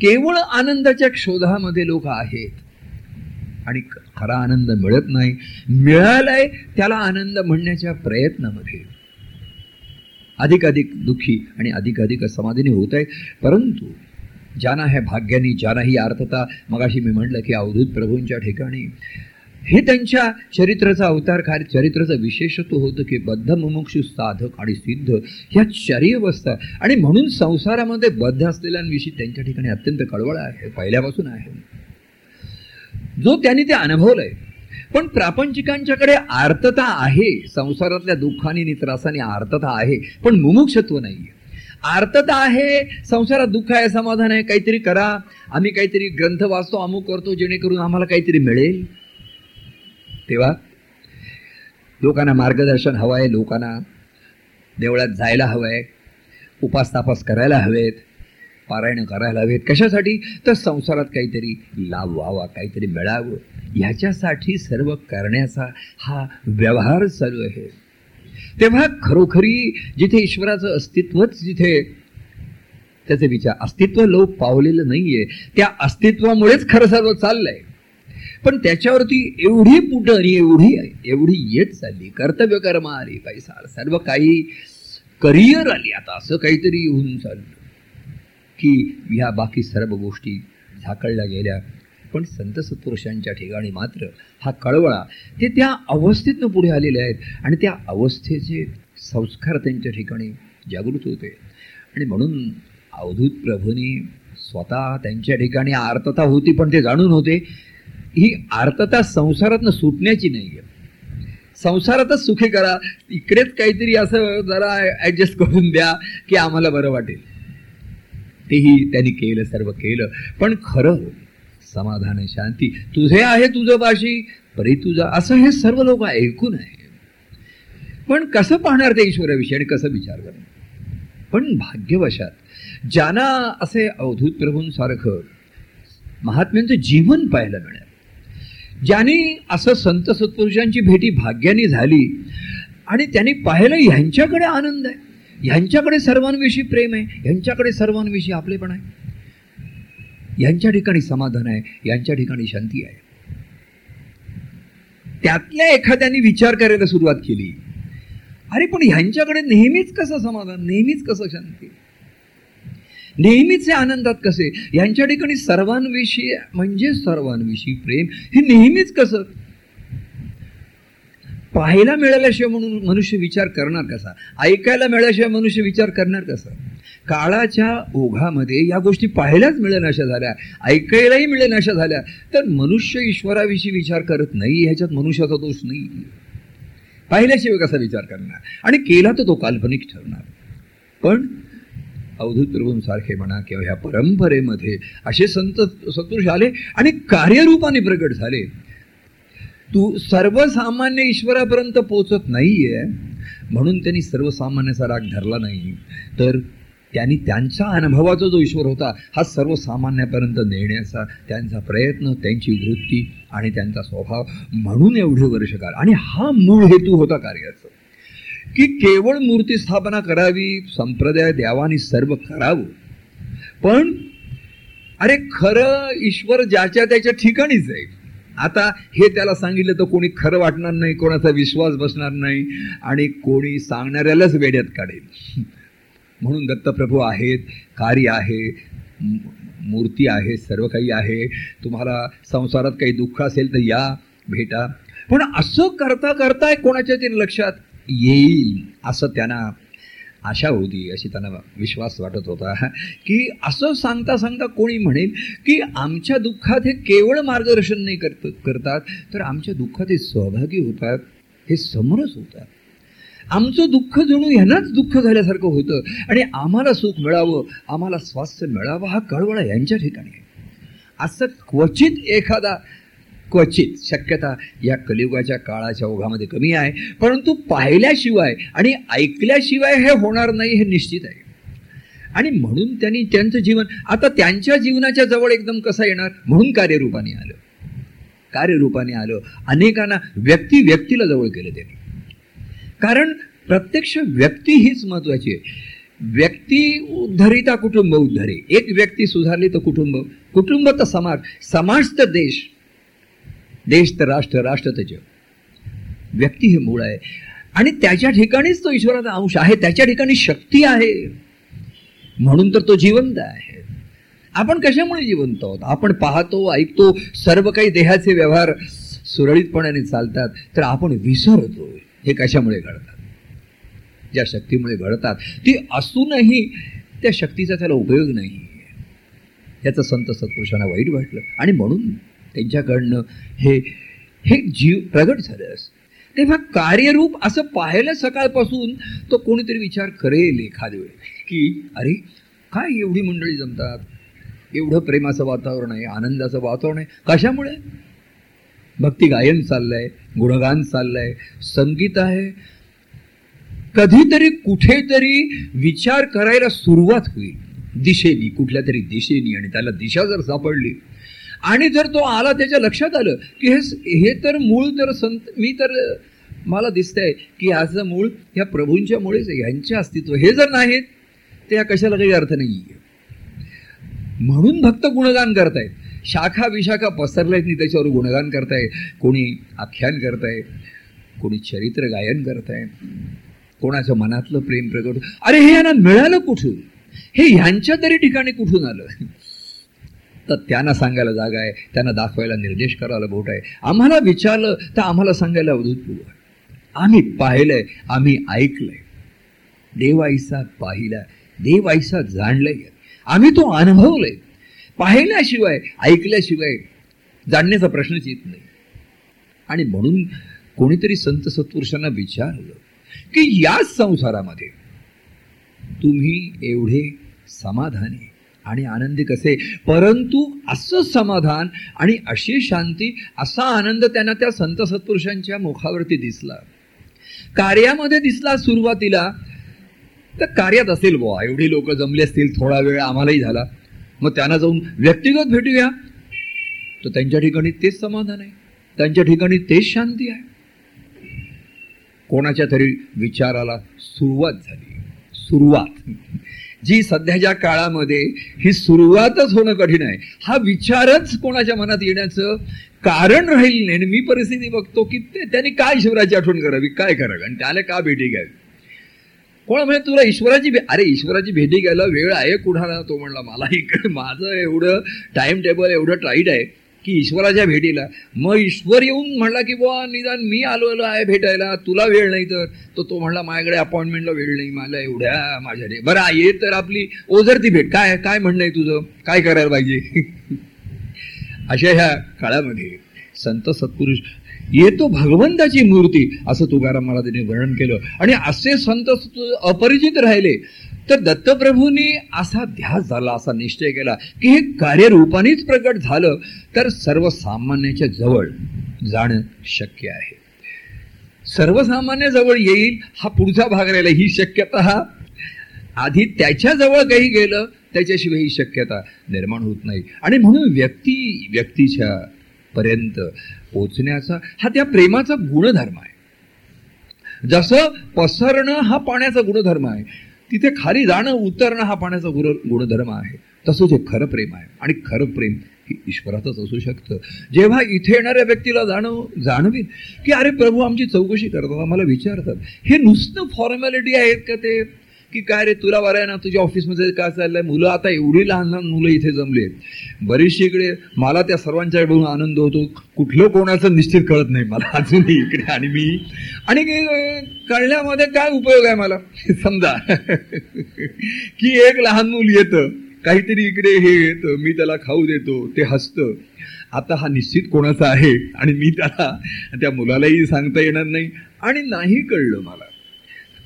केवळ आनंदाच्या शोधामध्ये लोक आहेत. आणि खरा आनंद मिळत नाही. मिळालाय त्याला आनंद म्हणण्याच्या प्रयत्नामध्ये. अधिकाधिक दुःखी आणि अधिकाधिक समाधीने होत आहे. परंतु ज्यांना ह्या भाग्यानी ज्यांना ही अर्थता मगाशी मी म्हटलं की अवधूत प्रभूंच्या ठिकाणी हे त्यांच्या चरित्राचा अवतार कार्य चरित्राचं विशेषत्व होतं की बद्ध मुमुक्षु साधक आणि सिद्ध ह्या शरीरवस्था अवस्था आणि म्हणून संसारामध्ये बद्ध असलेल्यांविषयी त्यांच्या ठिकाणी अत्यंत कळवळ आहे पहिल्यापासून आहे. जो त्यांनी ते अनुभवलंय. पण प्रापंचिकांच्याकडे आर्तता आहे. संसारातल्या दुःखाने त्रासाने आर्तता आहे. पण मुमुक्षत्व नाही आर्तता आहे संसारात दुःख आहे समाधान आहे काहीतरी करा. आम्ही काहीतरी ग्रंथ वाचतो अमुक करतो जेणेकरून आम्हाला काहीतरी मिळेल. तेव्हा लोकांना मार्गदर्शन हवं आहे लोकांना देवळात जायला हवं आहे उपास तापास करायला हवेत. पारायण करायला हवेत. कशासाठी? तर संसारात काहीतरी लाभ व्हावा काहीतरी मिळावं. ह्याच्यासाठी सर्व करण्याचा हा व्यवहार चालू आहे. तेव्हा खरोखरी जिथे ईश्वराचं अस्तित्वच जिथे त्याचे विचार अस्तित्व लोक पावलेलं नाहीये त्या अस्तित्वामुळेच खरं सर्व चाललंय. पण त्याच्यावरती एवढी पुट आणि एवढी एवढी येत चालली. कर्तव्य कर्म आली पैसा सर्व काही करिअर आली. आता असं काहीतरी होऊन चाललं. की ह्या बाकी सर्व गोष्टी झाकळल्या गेल्या. पण संत सत्पुरुषांच्या ठिकाणी मात्र हा कळवळा ते त्या अवस्थेतनं पुढे आलेले आहेत. आणि त्या अवस्थेचे संस्कार त्यांच्या ठिकाणी जागृत होते. आणि म्हणून अवधूत प्रभूंनी स्वतः त्यांच्या ठिकाणी आर्तता होती पण ते जाणून होते ही आर्तता संसारातनं सुटण्याची नाही आहे. संसारातच सुखी करा. इकडेच काहीतरी असं जरा ॲडजस्ट करून द्या की आम्हाला बरं वाटेल. तेही त्यांनी केलं सर्व केलं. पण खरं समाधान शांती तुझे आहे तुझं बाशी परी तुझा असं हे सर्व लोक ऐकून आहे पण कसं पाहणार ते ईश्वराविषयी आणि कसं विचार करणार? पण भाग्यवशात ज्यांना असे अवधूत प्रभूंसारखं महात्म्यांचं जीवन पाहायला मिळालं ज्याने असं संत सत्पुरुषांची भेटी भाग्याने झाली आणि त्यांनी पाहिलं ह्यांच्याकडे आनंद आहे. यांच्याकडे सर्वांविषयी प्रेम आहे ह्यांच्याकडे सर्वांविषयी आपले पण आहे. यांच्या ठिकाणी समाधान आहे यांच्या ठिकाणी शांती आहे. त्यातल्या एखाद्याने विचार करायला सुरुवात केली. अरे पण ह्यांच्याकडे नेहमीच कसं समाधान नेहमीच कसं शांती? नेहमीचे आनंदात कसे? यांच्या ठिकाणी सर्वांविषयी म्हणजे सर्वांविषयी प्रेम हे नेहमीच कसं? पाहायला मिळाल्याशिवाय म्हणून मनुष्य विचार करणार कसा? ऐकायला मिळाल्याशिवाय मनुष्य विचार करणार कसा? काळाच्या ओघामध्ये या गोष्टी पाहायलाच मिळेनाशा झाल्या. ऐकायलाही मिळेनाशा झाल्या. तर मनुष्य ईश्वराविषयी विचार करत नाही ह्याच्यात मनुष्याचा दोष नाही. पाहिल्याशिवाय कसा विचार करणार? आणि केला तर तो काल्पनिक ठरणार. पण अवधूत प्रभूंसारखे म्हणा किंवा ह्या परंपरेमध्ये असे संत सतुष आले आणि कार्यरूपाने प्रगट झाले. तू सर्वसामान्य ईश्वरापर्यंत पोचत नाहीये म्हणून त्यांनी सर्वसामान्याचा राग धरला नाही. तर त्यांनी त्यांच्या अनुभवाचा जो ईश्वर होता हा सर्वसामान्यापर्यंत नेण्याचा त्यांचा प्रयत्न त्यांची वृत्ती आणि त्यांचा स्वभाव म्हणून एवढे वर्षकार आणि हा मूळ हेतू होता कार्याचा. की केवळ मूर्ती स्थापना करावी संप्रदाय द्यावानी सर्व करावं. पण अरे खरं ईश्वर ज्याच्या त्याच्या ठिकाणीच आहे. आता हे त्याला सांगितलं तर कोणी खरं वाटणार नाही कोणाचा विश्वास बसणार नाही आणि कोणी सांगणाऱ्यालाच वेड्यात काढेल. म्हणून दत्तप्रभू आहेत कार्य आहे मूर्ती आहे सर्व काही आहे. तुम्हाला संसारात काही दुःख असेल तर या भेटा. पण असं करता करता कोणाच्या तरी लक्षात? येईल असं त्यांना आशा होती अशी त्यांना विश्वास वाटत होता. की असं सांगता सांगता कोणी म्हणेल की आमच्या दुःखात हे केवळ मार्गदर्शन नाही करत करतात तर आमच्या दुःखात हे सहभागी होतात हे समरस होतात. आमचं दुःख जणू ह्यांनाच दुःख झाल्यासारखं होतं. आणि आम्हाला सुख मिळावं आम्हाला स्वास्थ्य मिळावं हा कळवळा यांच्या ठिकाणी आहे. असं क्वचित एखादा क्वचित शक्यता या कलियुगाच्या काळाच्या ओघामध्ये कमी आहे. परंतु पाहिल्याशिवाय आणि ऐकल्याशिवाय हे होणार नाही हे निश्चित आहे. आणि म्हणून त्यांनी त्यांचं जीवन आता त्यांच्या जीवनाच्या जवळ एकदम कसं येणार? म्हणून कार्यरूपाने आलं. कार्यरूपाने आलं. अनेकांना व्यक्ती व्यक्तीला जवळ केलं त्यांनी. कारण प्रत्यक्ष व्यक्ती हीच महत्वाची आहे. व्यक्ती उद्धरिता कुटुंब उद्धरे. एक व्यक्ती सुधारली तर कुटुंब. कुटुंब तर समाज. समाज तर देश. देश तर राष्ट्र राष्ट्र तर व्यक्ती हे मूळ आहे. आणि त्याच्या ठिकाणीच तो ईश्वराचा अंश आहे. त्याच्या ठिकाणी शक्ती आहे. म्हणून तर तो जिवंत आहे. आपण कशामुळे जिवंत आहोत? आपण पाहतो ऐकतो सर्व काही देहाचे व्यवहार सुरळीतपणाने चालतात. तर आपण विसरतो हे कशामुळे घडतात? ज्या शक्तीमुळे घडतात. ती असूनही त्या शक्तीचा त्याला उपयोग नाही. याचं संत सत्पुरुषांना वाईट वाटलं. आणि म्हणून त्यांच्याकडनं हे हे जीव प्रगट झालं तेव्हा कार्यरूप असं पाहायला सकाळपासून तो कोणीतरी विचार करेल एखाद्या वेळी की अरे काय एवढी मंडळी जमतात? एवढं प्रेमाचं वातावरण आहे आनंदाचं वातावरण आहे. कशामुळे? भक्ती गायन चाललंय गुणगान चाललंय संगीत आहे. कधीतरी कुठेतरी विचार करायला सुरुवात होईल. दिशेनी कुठल्या तरी दिशेनी आणि त्याला दिशा जर सापडली आणि जर तो आला त्याच्या लक्षात आलं की हे हे तर मूळ तर संत मी तर मला दिसतंय की याचं मूळ ह्या प्रभूंच्यामुळेच मुळेच अस्तित्व. हे जर नाहीत तर या कशाला काही अर्थ नाही म्हणून भक्त गुणगान करतायत. शाखा विशाखा पसरल्यात नाही त्याच्यावर गुणगान करताय कोणी आख्यान करताय कोणी चरित्र गायन करताय कोणाच्या मनातलं प्रेम प्रकट. अरे हे यांना मिळालं कुठून? हे ह्यांच्या तरी ठिकाणी कुठून आलं? तर त्यांना सांगायला जागा आहे त्यांना दाखवायला निर्देश करायला बोट आहे. आम्हाला विचारलं तर आम्हाला सांगायला अवधूतपूर्व आहे आम्ही पाहिलंय आम्ही ऐकलंय. देवाईसा पाहिला देवाईसा जाणलंय. आम्ही तो अनुभवलंय. पाहिल्याशिवाय ऐकल्याशिवाय जाणण्याचा प्रश्नच येत नाही. आणि म्हणून कोणीतरी संत सत्पुरुषांना विचारलं की याच संसारामध्ये तुम्ही एवढे समाधानी आणि आनंदी कसे? परंतु असं समाधान आणि अशी शांती असा आनंद त्यांना त्या संत सत्पुरुषांच्या मुखावरती दिसला. कार्यामध्ये दिसला सुरुवातीला तर कार्यात असेल बुवा एवढी लोक जमली असतील थोडा वेळ आम्हालाही झाला. मग त्यांना जाऊन व्यक्तिगत भेटूया तर त्यांच्या ठिकाणी तेच समाधान आहे. त्यांच्या ठिकाणी तेच शांती आहे. कोणाच्या तरी विचाराला सुरुवात झाली. सुरुवात. जी सध्याच्या काळामध्ये ही सुरुवातच होणं कठीण आहे. हा विचारच कोणाच्या मनात येण्याचं कारण राहील नाही. मी परिस्थिती बघतो की ते त्यांनी काय ईश्वराची आठवण करावी काय करावी? आणि त्याला का भेटी घ्यावी? कोण म्हणजे तुला ईश्वराची अरे ईश्वराची भेटी घ्यायला वेळ आहे कुणाला तो म्हणला मला इकडे माझं एवढं टाइम टेबल एवढं टाईट आहे. की ईश्वराच्या भेटीला. मग ईश्वर येऊन म्हणला की बुवा निदान मी आलो आहे भेटायला. तुला वेळ नाही तर. तो तो म्हणला माझ्याकडे अपॉइंटमेंटला वेळ नाही. मला एवढ्या माझ्या बरं ये तर आपली ओझरती भेट. काय काय म्हणणं आहे तुझं? काय करायला पाहिजे? अशा ह्या काळामध्ये संत सत्पुरुष येतो भगवंताची मूर्ती असं तुकाराम महाराजांनी वर्णन केलं. आणि असे संत अपरिचित राहिले. तर दत्तप्रभूंनी असा ध्यास झाला असा निश्चय केला की हे कार्यरूपानेच प्रकट झालं तर सर्वसामान्याच्या जवळ जाणं शक्य आहे. सर्वसामान्य जवळ येईल हा पुढचा भाग राहिला ही शक्यता. आधी त्याच्याजवळ काही गेलं त्याच्याशिवाय ही शक्यता निर्माण होत नाही. आणि म्हणून व्यक्ती व्यक्तीच्या पर्यंत पोचण्याचा हा त्या प्रेमाचा गुणधर्म आहे. जसं पसरणं हा पाण्याचा गुणधर्म आहे तिथे खाली जाणं उतरणं हा पाण्याचा गुर गुणधर्म आहे. तसंच हे खरं प्रेम आहे. आणि खरं प्रेम हे ईश्वरातच असू शकतं. जेव्हा इथे येणाऱ्या व्यक्तीला जाणव जाणवीन की अरे प्रभू आमची चौकशी करतात आम्हाला विचारतात हे नुसतं फॉर्मॅलिटी आहेत का ते? की काय रे तुला बरं आहे ना तुझ्या ऑफिसमध्ये काय चाललंय? मुलं आता एवढी लहान लहान मुलं इथे जमली आहेत. बरीचशी इकडे मला त्या सर्वांच्या बघून आनंद होतो. कुठलं कोणाचं निश्चित कळत नाही मला अजूनही इकडे आणि मी. आणि कळण्यामध्ये काय उपयोग आहे मला? समजा की एक लहान मूल येतं काहीतरी इकडे हे येतं मी त्याला खाऊ देतो ते हसतं. आता हा निश्चित कोणाचा आहे? आणि मी त्याला त्या मुलालाही सांगता येणार नाही. आणि नाही कळलं मला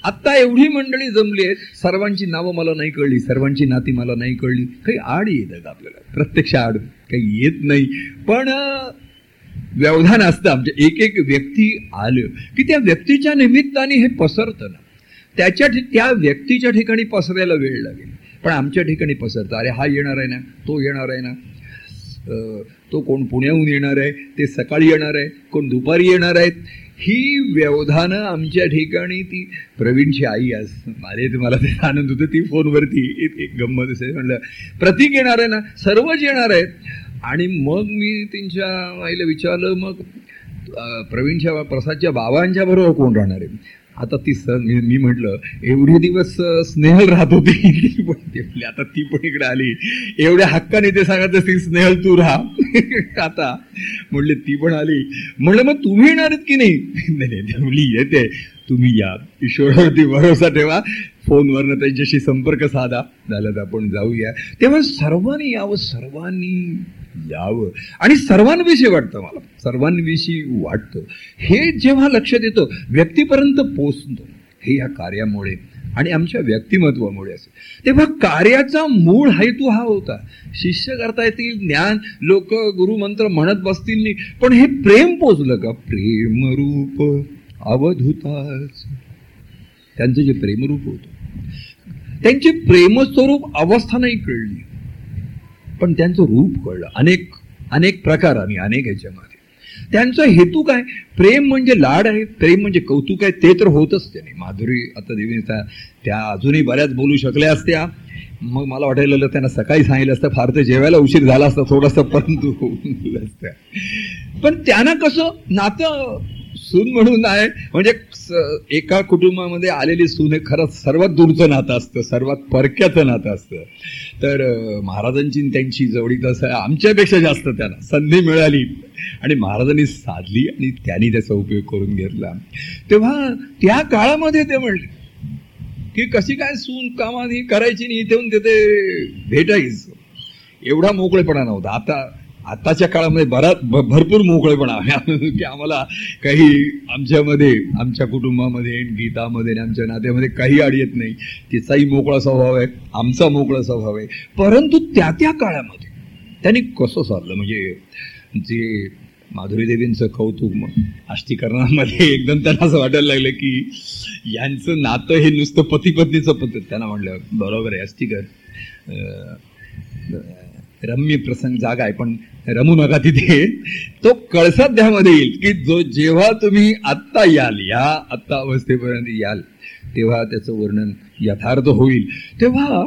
आत्ता एवढी मंडळी जमली आहेत सर्वांची नावं मला नाही कळली सर्वांची नाती मला नाही कळली. काही आड येतात आपल्याला प्रत्यक्ष आड काही येत नाही. पण व्यवधान असतं आमच्या. एक एक व्यक्ती आलं की त्या व्यक्तीच्या निमित्ताने हे पसरतं ना. त्याच्या त्या व्यक्तीच्या ठिकाणी पसरायला वेळ लागेल. पण आमच्या ठिकाणी पसरतं. अरे हा येणार आहे ना तो येणार आहे ना. तो कोण पुण्याहून येणार आहे ते सकाळी येणार आहे कोण दुपारी येणार आहेत ही व्यवधानं आमच्या ठिकाणी ती प्रवीणची आई आज माझे तुम्हाला ते आनंद होतं ती फोनवरती एक गंमत असेल म्हणलं प्रतीक येणार आहे ना सर्वच येणार आहेत. आणि मग मी त्यांच्या आईला विचारलं मग प्रवीणच्या प्रसादच्या बाबांच्या बरोबर कोण राहणार आहे? आता ती स मी म्हटलं एवढे दिवस स्नेहल राहत होती. ती पण म्हणजे आता ती पण इकडे आली. एवढ्या हक्काने ते सांगत असतील स्नेहल तू राहा. आता म्हणले ती पण आली. म्हणलं मग तुम्ही येणार की नाही? नाही येते. तुम्ही या. ईश्वरावरती भरोसा ठेवा. फोनवरनं त्यांच्याशी संपर्क साधा. झाला तर आपण जाऊया. तेव्हा सर्वांनी यावं सर्वांनी यावं. आणि सर्वांविषयी वाटतं मला. सर्वांविषयी वाटतं. हे जेव्हा लक्षात येतं व्यक्तीपर्यंत पोचतं हे या कार्यामुळे आणि आमच्या व्यक्तिमत्वामुळे असेल. तेव्हा कार्याचा मूळ हेतू हा होता. शिष्य करता येतील ज्ञान लोक गुरुमंत्र म्हणत बसतील नाही पण हे प्रेम पोचलं का? प्रेमरूप अवधूताच. त्यांचं जे प्रेमरूप होतं. त्यांची प्रेमस्वरूप अवस्था नाही कळली. पण त्यांचं रूप कळलं. अनेक अनेक प्रकार आणि अनेक ह्याच्यामध्ये. त्यांचा हेतू काय? प्रेम म्हणजे लाड आहे. प्रेम म्हणजे कौतुक आहे. ते तर होतच त्याने. माधुरी आता देवी त्या अजूनही बऱ्याच बोलू शकल्या असत्या. मग मला वाटायला त्यांना सकाळी सांगितलं असतं फार तर जेवायला उशीर झाला असता थोडासा परंतु असत्या पण त्यांना कसं नातं सून म्हणून आहे. म्हणजे एका कुटुंबामध्ये आलेली सून हे खरंच सर्वात दूरचं नातं असतं सर्वात परक्याचं नातं असतं. तर महाराजांची त्यांची जवळी असं आमच्यापेक्षा जास्त त्यांना संधी मिळाली. आणि महाराजांनी साधली आणि त्यांनी त्याचा उपयोग करून घेतला. तेव्हा त्या काळामध्ये ते म्हणले की कशी काय सून कामात ही करायची नाही इथे येऊन तिथे भेटायचं? एवढा मोकळेपणा नव्हता. आता आताच्या काळामध्ये बराच भरपूर मोकळेपणा की आम्हाला काही आमच्यामध्ये आमच्या कुटुंबामध्ये गीतामध्ये आमच्या नात्यामध्ये काही अड येत नाही. तिचाही मोकळा स्वभाव आहे आमचा मोकळा स्वभाव आहे. परंतु त्या त्या काळामध्ये त्यांनी कसं साधलं? म्हणजे जे माधुरी देवींचं कौतुक आष्टीकरणामध्ये एकदम त्यांना असं वाटायला लागलं की यांचं नातं हे नुसतं पती पत्नीचं त्यांना म्हटलं बरोबर आहे आष्टीकर. रम्य प्रसंग जागा आहे पण रमू नका तिथे. तो कळसाध्यामध्ये येईल की जो जेव्हा तुम्ही आत्ता याल या आत्ता अवस्थेपर्यंत याल तेव्हा त्याचं वर्णन यथार्थ होईल. तेव्हा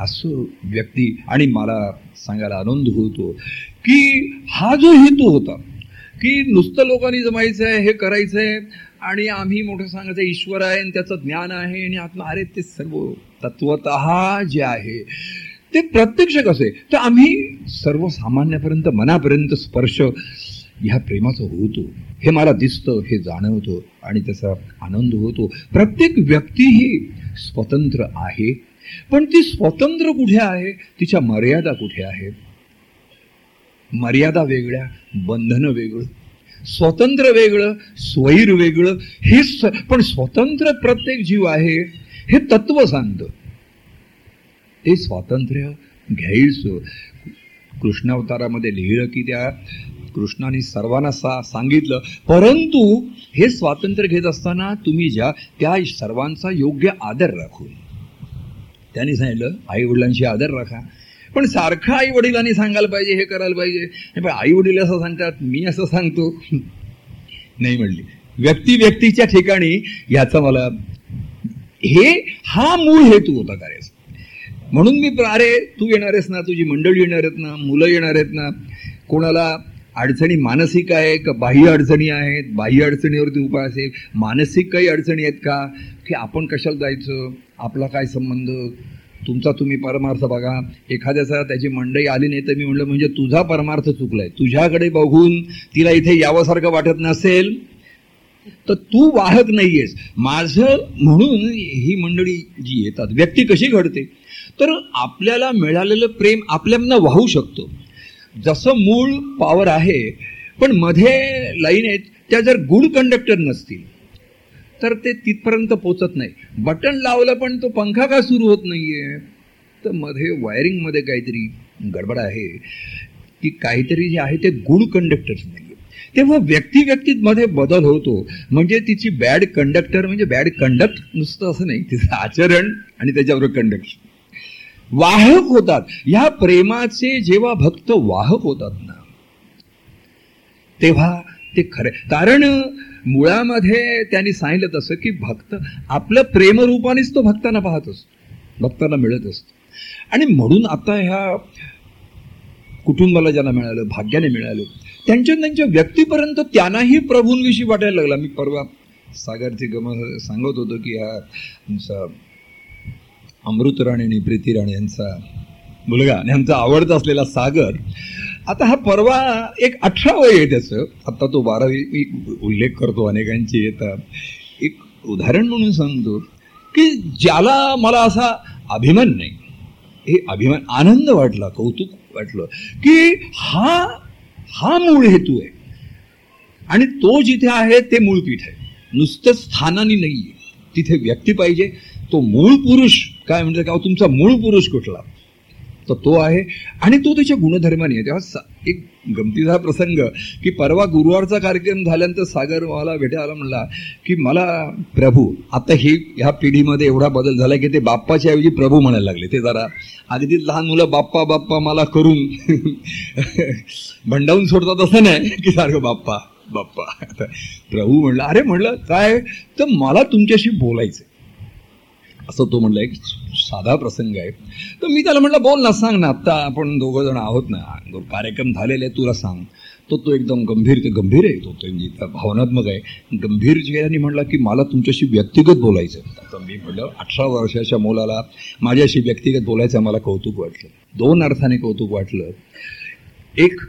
असो व्यक्ती आणि मला सांगायला आनंद होतो की हा जो हेतू होता की नुसतं लोकांनी जमायचं आहे हे करायचं आहे आणि आम्ही मोठं सांगायचं ईश्वर आहे आणि त्याचं ज्ञान आहे आणि आत्मा अरे ते सर्व तत्वत जे आहे ते प्रत्यक्ष कसे तर आम्ही सर्वसामान्यापर्यंत मनापर्यंत स्पर्श ह्या प्रेमाचं होतो. हे मला दिसतं हे जाणवतं आणि त्याचा आनंद होतो. प्रत्येक व्यक्ती ही स्वतंत्र आहे. पण ती स्वतंत्र कुठे आहे? तिच्या मर्यादा कुठे आहे? मर्यादा वेगळ्या बंधनं वेगळं स्वतंत्र वेगळं स्वैर वेगळं हे स पण स्वतंत्र प्रत्येक जीव आहे हे तत्व सांगतं ते स्वातंत्र्य घ्यायचं. कृष्णावतारामध्ये लिहिलं की त्या कृष्णाने सर्वांना सा सांगितलं. परंतु हे स्वातंत्र्य घेत असताना तुम्ही ज्या त्या सर्वांचा योग्य आदर राखून. त्यांनी सांगितलं आई वडिलांशी आदर राखा. पण सारखं आई वडिलांनी सांगायला पाहिजे हे करायला पाहिजे. पण आई वडील असं सांगतात मी असं सांगतो. नाही म्हणली. व्यक्ती व्यक्तीच्या ठिकाणी याचा मला हे हा मूळ हेतू होता कार्याचा. म्हणून मी अरे तू येणार आहेस ना तुझी मंडळी येणार आहेत ना मुलं येणार आहेत ना. कोणाला अडचणी मानसिक आहे का बाह्य अडचणी आहेत? बाह्य अडचणीवरती उपाय असेल. मानसिक काही अडचणी आहेत का? की आपण कशाला जायचं? आपला काय संबंध? तुमचा तुम्ही परमार्थ बघा. एखाद्याचा त्याची मंडई आली नाही तर मी म्हणलं म्हणजे तुझा परमार्थ चुकलाय. तुझ्याकडे बघून तिला इथे यावंसारखं वाटत नसेल तर तू वाहक नाहीयेस. माझं म्हणून ही मंडळी जी येतात व्यक्ती कशी घडते? तर आपल्याला मिळालेलं प्रेम आपल्याला वाहू शकतो. जसं मूळ पॉवर आहे पण मध्ये लाईन आहेत त्या जर गुड कंडक्टर नसतील तर ते तिथपर्यंत पोचत नाही. बटन लावलं पण तो पंखा का सुरू होत नाहीये? तर मध्ये वायरिंगमध्ये काहीतरी गडबड आहे की काहीतरी जे आहे ते गुड कंडक्टर्स नाही तेव्हा व्यक्ती व्यक्तीत मध्ये बदल होतो. म्हणजे तिची बॅड कंडक्टर म्हणजे बॅड कंडक्ट नुसतं असं नाही तिचं आचरण आणि त्याच्याबरोबर कंडक्शन वाहक होतात. ह्या प्रेमाचे जेव्हा भक्त वाहक होतात ना तेव्हा ते खरे. कारण मुळामध्ये त्यांनी सांगितलं तसं की भक्त आपलं प्रेमरूपानेच तो भक्तांना पाहत असतो. भक्तांना मिळत असतो. आणि म्हणून आता ह्या कुटुंबाला ज्यांना मिळालं भाग्याने मिळालं त्यांच्या त्यांच्या व्यक्तीपर्यंत त्यांनाही प्रभूंविषयी वाटायला लागला. मी परवा सागरचे गम सांगत होतो की हा अमृत राणे आणि प्रीती राणे यांचा मुलगा यांचा आवडता असलेला सागर. आता हा परवा एक अठरा वय आहे त्याचं आता तो बारावी मी उल्लेख करतो अनेकांची. येतात एक उदाहरण म्हणून सांगतो की ज्याला मला असा अभिमान नाही हे अभिमान आनंद वाटला कौतुक वाटलं की हा हा मूळ हेतू आहे. आणि तो जिथे आहे ते मूळ पीठ आहे. नुसतं स्थानाने नाही आहे तिथे व्यक्ती पाहिजे तो मूळ पुरुष काय म्हणजे का तुमचा मूळ पुरुष कुठला? तर तो आहे. आणि तो त्याच्या गुणधर्माने आहे. तेव्हा एक गमतीचा प्रसंग की परवा गुरुवारचा कार्यक्रम झाल्यानंतर सागर मला भेटायला म्हणला की मला प्रभू आता ही ह्या पिढीमध्ये एवढा बदल झाला की ते बाप्पाच्या ऐवजी प्रभू म्हणायला लागले. ते जरा अगदी लहान मुलं बाप्पा बाप्पा मला करून भंडावून सोडतात असं नाही की सारखं बाप्पा बाप्पा. प्रभू म्हणलं अरे म्हणलं काय? तर मला तुमच्याशी बोलायचं असं तो म्हणला एक साधा प्रसंग आहे. तर मी त्याला म्हटलं बोल ना सांग ना आत्ता आपण दोघं जण आहोत ना कार्यक्रम झालेले तुला सांग. तो तो एकदम गंभीर ते गंभीर आहे तो म्हणजे भावनात्मक आहे. गंभीर चेहऱ्याने म्हटलं की मला तुमच्याशी व्यक्तिगत बोलायचं आता मी म्हटलं अठरा वर्षाच्या मुलाला माझ्याशी व्यक्तिगत बोलायचं मला कौतुक वाटलं. दोन अर्थाने कौतुक वाटलं. एक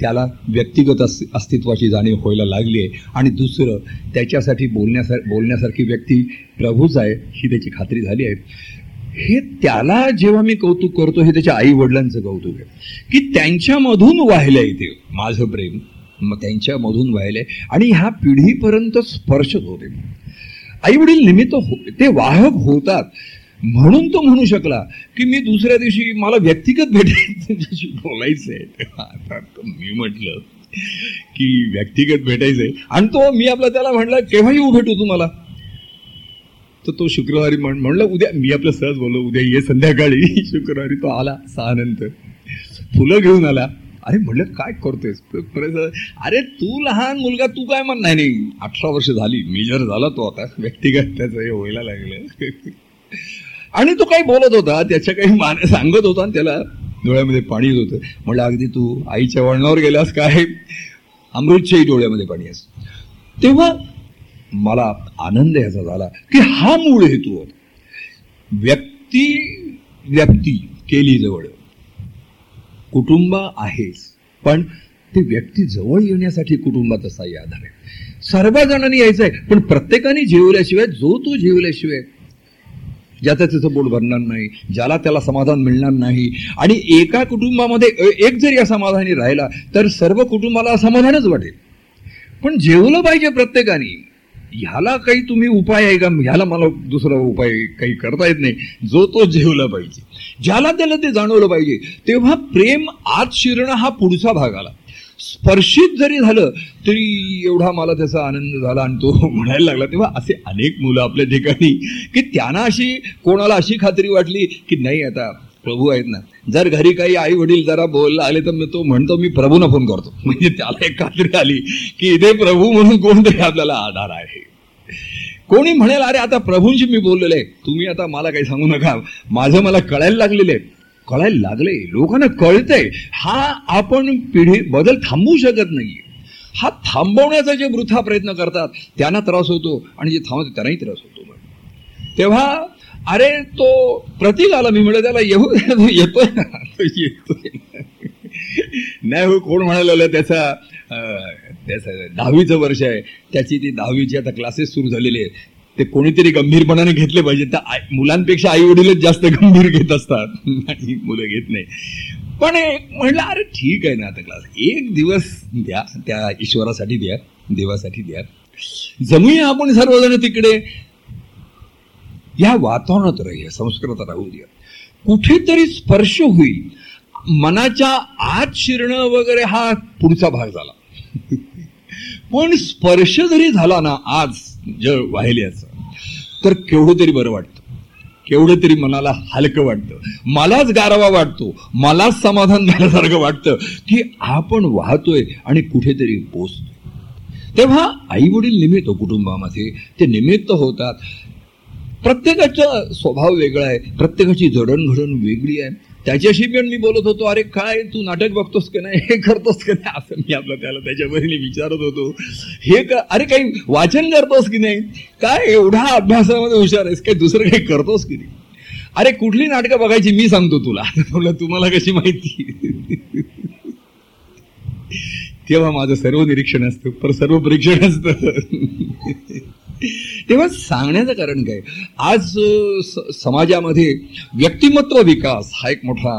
त्याला व्यक्तिगत अस्तित्वाची जाणीव व्हायला लागली आहे. आणि दुसरं त्याच्यासाठी बोलण्यासार बोलण्यासारखी व्यक्ती प्रभूच आहे ही त्याची खात्री झाली आहे. हे त्याला जेव्हा मी कौतुक करतो हे त्याच्या आई वडिलांचं कौतुक आहे. की त्यांच्यामधून वाहिलंय ते. माझं प्रेम मग त्यांच्यामधून वाहिलंय. आणि ह्या पिढीपर्यंत स्पर्शत होते. आई वडील निमित्त हो ते वाहक होतात. म्हणून तो म्हणू शकला की मी दुसऱ्या दिवशी मला व्यक्तिगत भेटायचं बोलायचंय. मी म्हटलं की व्यक्तिगत भेटायचंय. आणि तो मी आपला त्याला म्हणला केव्हा येऊ भेटू तुम्हाला? तर तो शुक्रवारी म्हण म्हणलं उद्या मी आपलं सहज बोललो उद्या ये संध्याकाळी. शुक्रवारी तो आला सहा नंतर. फुलं घेऊन आला. अरे म्हणलं काय करतोयस? अरे तू लहान मुलगा तू काय म्हण नाही अठरा वर्ष झाली. मी जर झाला तो आता. व्यक्तिगत त्याचं हे व्हायला लागलं. आणि तो काही बोलत होता त्याच्या काही मान सांगत होता आणि त्याला डोळ्यामध्ये पाणी येत होतं. म्हणलं अगदी तू आईच्या वळणावर गेलास काय अमृतच्याही डोळ्यामध्ये पाणी अस तेव्हा मला आनंद याचा झाला की हा मूळ हेतू होता. व्यक्ती व्यक्ती केली जवळ. कुटुंब आहेच पण ते व्यक्ती जवळ येण्यासाठी कुटुंबाचा साह्य आधार आहे. सर्वजणांनी यायचं आहे पण प्रत्येकाने जेवल्याशिवाय जो तो जेवल्याशिवाय ज्याचं त्याचं बोट भरणार नाही ज्याला त्याला समाधान मिळणार नाही. आणि एका कुटुंबामध्ये एक जर या समाधानी राहिला तर सर्व कुटुंबाला समाधानच वाटेल. पण जेवलं पाहिजे प्रत्येकाने. ह्याला काही तुम्ही उपाय आहे का? ह्याला मला दुसरा उपाय काही करता येत नाही. जो तो जेवला पाहिजे. ज्याला त्याला ते जाणवलं पाहिजे. तेव्हा प्रेम आत शिरणं हा पुढचा भाग आला. स्पर्शित जरी झालं तरी एवढा मला त्याचा आनंद झाला आणि तो म्हणायला लागला तेव्हा असे अनेक मुलं आपल्या ठिकाणी की त्यांना अशी कोणाला अशी खात्री वाटली की नाही आता प्रभू आहेत ना. जर घरी काही आई वडील जरा बोलला आले तर मी तो म्हणतो मी प्रभूना फोन करतो. म्हणजे त्याला एक खात्री आली की इथे प्रभू म्हणून कोणतरी आपल्याला आधार आहे. कोणी म्हणेल अरे आता प्रभूंशी मी बोललेलो आहे. तुम्ही आता मला काही सांगू नका. माझं मला कळायला लागलेलं आहे. कळायला लागले. लोकांना कळतंय हा आपण पिढी बदल थांबवू शकत नाहीये. हा थांबवण्याचा जे वृथा प्रयत्न करतात त्यांना त्रास होतो आणि जे थांबवतो त्यांनाही त्रास होतो. तेव्हा अरे तो प्रतीक आला मी म्हणलं त्याला येऊ येतोय येतोय नाही हो कोण म्हणायला त्याचा त्याचं दहावीचं वर्ष आहे. त्याची ती दहावीची आता क्लासेस सुरू झालेले आहेत. ते कोणीतरी गंभीरपणाने घेतले पाहिजे. तर मुलांपेक्षा आई वडीलच जास्त गंभीर घेत असतात. आणि मुलं घेत नाही. पण म्हणलं अरे ठीक आहे ना आता क्लास एक दिवस द्या त्या ईश्वरासाठी द्या देवासाठी द्या. जमूया आपण सर्वजण तिकडे? या वातावरणात राहूया संस्कृत राहू द्या. कुठेतरी स्पर्श होईल. मनाच्या आत शिरणं वगैरे हा पुढचा भाग झाला. पण स्पर्श जरी झाला ना आज जळ वाहिल्याचं तर केवढं तरी बरं वाटतं. केवढं तरी मनाला हलकं वाटतं. मलाच गारवा वाटतो. मलाच समाधान झाल्यासारखं वाटतं की आपण वाहतोय आणि कुठेतरी पोचतोय. तेव्हा आई वडील निमित्त कुटुंबामध्ये ते निमित्त होतात. प्रत्येकाचा स्वभाव वेगळा आहे. प्रत्येकाची जडणघडण वेगळी आहे. त्याच्याशी पण मी बोलत होतो अरे काय तू नाटक बघतोस का नाही? हे करतोस का नाही? असं मी आपलं त्याला त्याच्यावर विचारत होतो. हे का अरे काही वाचन करतोस की नाही? काय एवढा अभ्यासामध्ये हुशार आहेस? काय दुसरं काही करतोस की नाही? अरे कुठली नाटकं बघायची मी सांगतो तुला. तुम्हाला कशी माहिती? तेव्हा माझं सर्व निरीक्षण असतं पर सर्व परीक्षण असतं. तेव्हा सांगण्याचं कारण काय? आज समाजामध्ये व्यक्तिमत्व विकास हा एक मोठा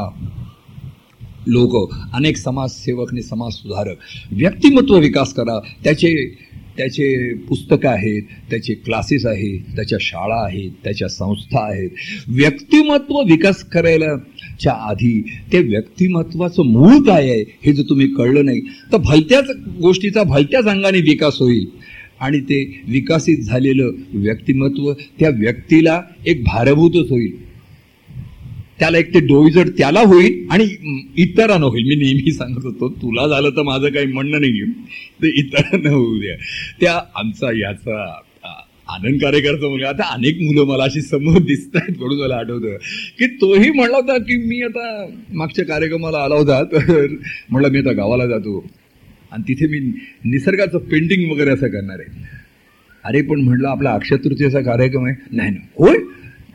लोक अनेक समाजसेवक आणि समाज सुधारक व्यक्तिमत्व विकास करा. त्याचे त्याचे पुस्तकं आहेत त्याचे क्लासेस आहेत त्याच्या शाळा आहेत त्याच्या संस्था आहेत. व्यक्तिमत्व विकास करायला च्या आधी ते व्यक्तिमत्वाचं मूळ काय आहे हे जर तुम्ही कळलं नाही तर भलत्याच गोष्टीचा भलत्याच अंगाने विकास होईल. आणि ते विकसित झालेलं व्यक्तिमत्व त्या व्यक्तीला एक भारभूतच होईल. त्याला एक ते डोईजड त्याला होईल आणि इतरांना होईल. मी नेहमी सांगत होतो तुला झालं तर माझं काही म्हणणं नाही ते इतरांना होऊ द्या. त्या आमचा याचा आनंद कार्यकर्ता मुलगा आता अनेक मुलं मला अशी समोर दिसत आहेत म्हणून मला आठवतं की तोही म्हणला होता की मी आता मागच्या कार्यक्रमाला आला होता तर म्हणलं मी आता गावाला जातो. आणि तिथे मी निसर्गाचं पेंटिंग वगैरे असं करणार आहे. अरे पण म्हटलं आपला अक्षतृतीचा कार्यक्रम आहे. नाही ना होय?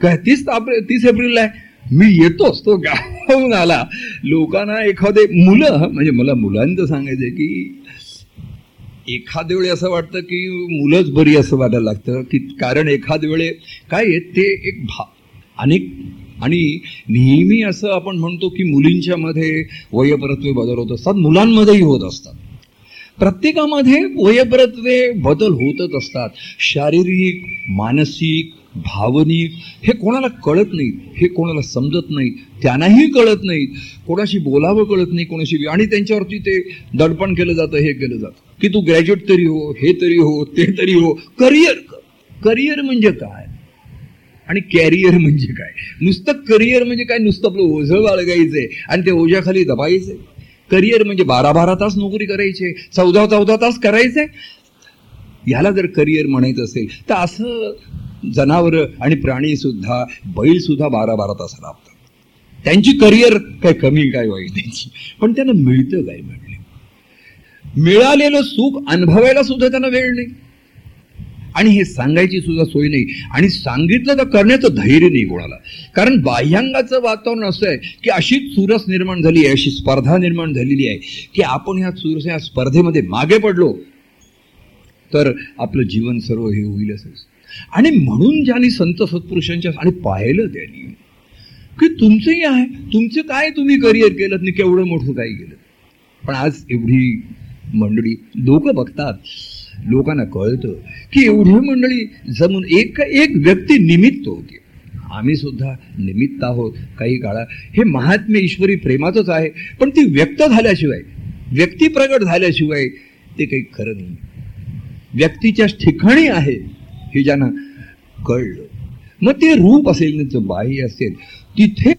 काय तीस तीस एप्रिलला आहे? मी येतोच तो गावाहून आला. लोकांना एखादे मुलं म्हणजे मला मुलांचं सांगायचं की एखाद्या वेळी असं वाटतं की मुलंच बरी असं वाटायला लागतं. की कारण एखाद्या वेळे काय आहे ते एक भा अनेक आणि नेहमी असं आपण म्हणतो की मुलींच्या मध्ये वयपरत्वे बदल होत असतात मुलांमध्येही होत असतात. प्रत्येकामध्ये वयप्रत्वे बदल होतच असतात. शारीरिक मानसिक भावनिक हे कोणाला कळत नाही हे कोणाला समजत नाही त्यांनाही कळत नाही. कोणाशी बोलावं कळत नाही कोणाशी आणि त्यांच्यावरती ते दडपण केलं जातं हे केलं जातं. की तू ग्रॅज्युएट तरी हो हे तरी हो ते तरी हो. करिअर करिअर म्हणजे काय? आणि कॅरियर म्हणजे काय? नुसतं करिअर म्हणजे काय? नुसतं आपलं ओझं बाळगायचंय आणि ते ओझ्याखाली दबायचंय. करिअर म्हणजे बारा बारा तास नोकरी करायची चौदा चौदा तास करायचंय ह्याला जर करिअर म्हणायचं असेल तर असं जनावर आणि प्राणी सुद्धा बैल सुद्धा बारा बारा तास राबतात त्यांची करिअर काय कमी काय वाईट त्यांची पण त्यांना मिळतं काय म्हणले मिळालेलं सुख अनुभवायला सुद्धा त्यांना वेळ नाही. आणि हे सांगायची सुद्धा सोय नाही. आणि सांगितलं तर करण्याचं धैर्य नाही कोणाला. कारण बाह्यांगाचं वातावरण असं आहे की अशी चुरस निर्माण झाली आहे अशी स्पर्धा निर्माण झालेली आहे की आपण ह्या चुरस या स्पर्धेमध्ये मागे पडलो तर आपलं जीवन सर्व हे होईल असं आणि म्हणून ज्यांनी संत सत्पुरुषांच्या आणि पाहिलं त्यांनी की तुमचंही आहे तुमचं काय तुम्ही करिअर केलं नाही केवढं मोठं काय केलं पण आज एवढी मंडळी लोक बघतात लोकांना कळतं की एवढी मंडळी जमून एक एक व्यक्ती निमित्त होती. आम्ही सुद्धा निमित्त आहोत काही काळा. हे महात्म्य ईश्वरी प्रेमातच आहे पण ती व्यक्त झाल्याशिवाय व्यक्ती प्रगट झाल्याशिवाय ते काही खरं नाही. व्यक्तीच्या ठिकाणी आहे हे ज्यांना कळलं. मग ते रूप असेल त्यांचं बाह्य असेल तिथे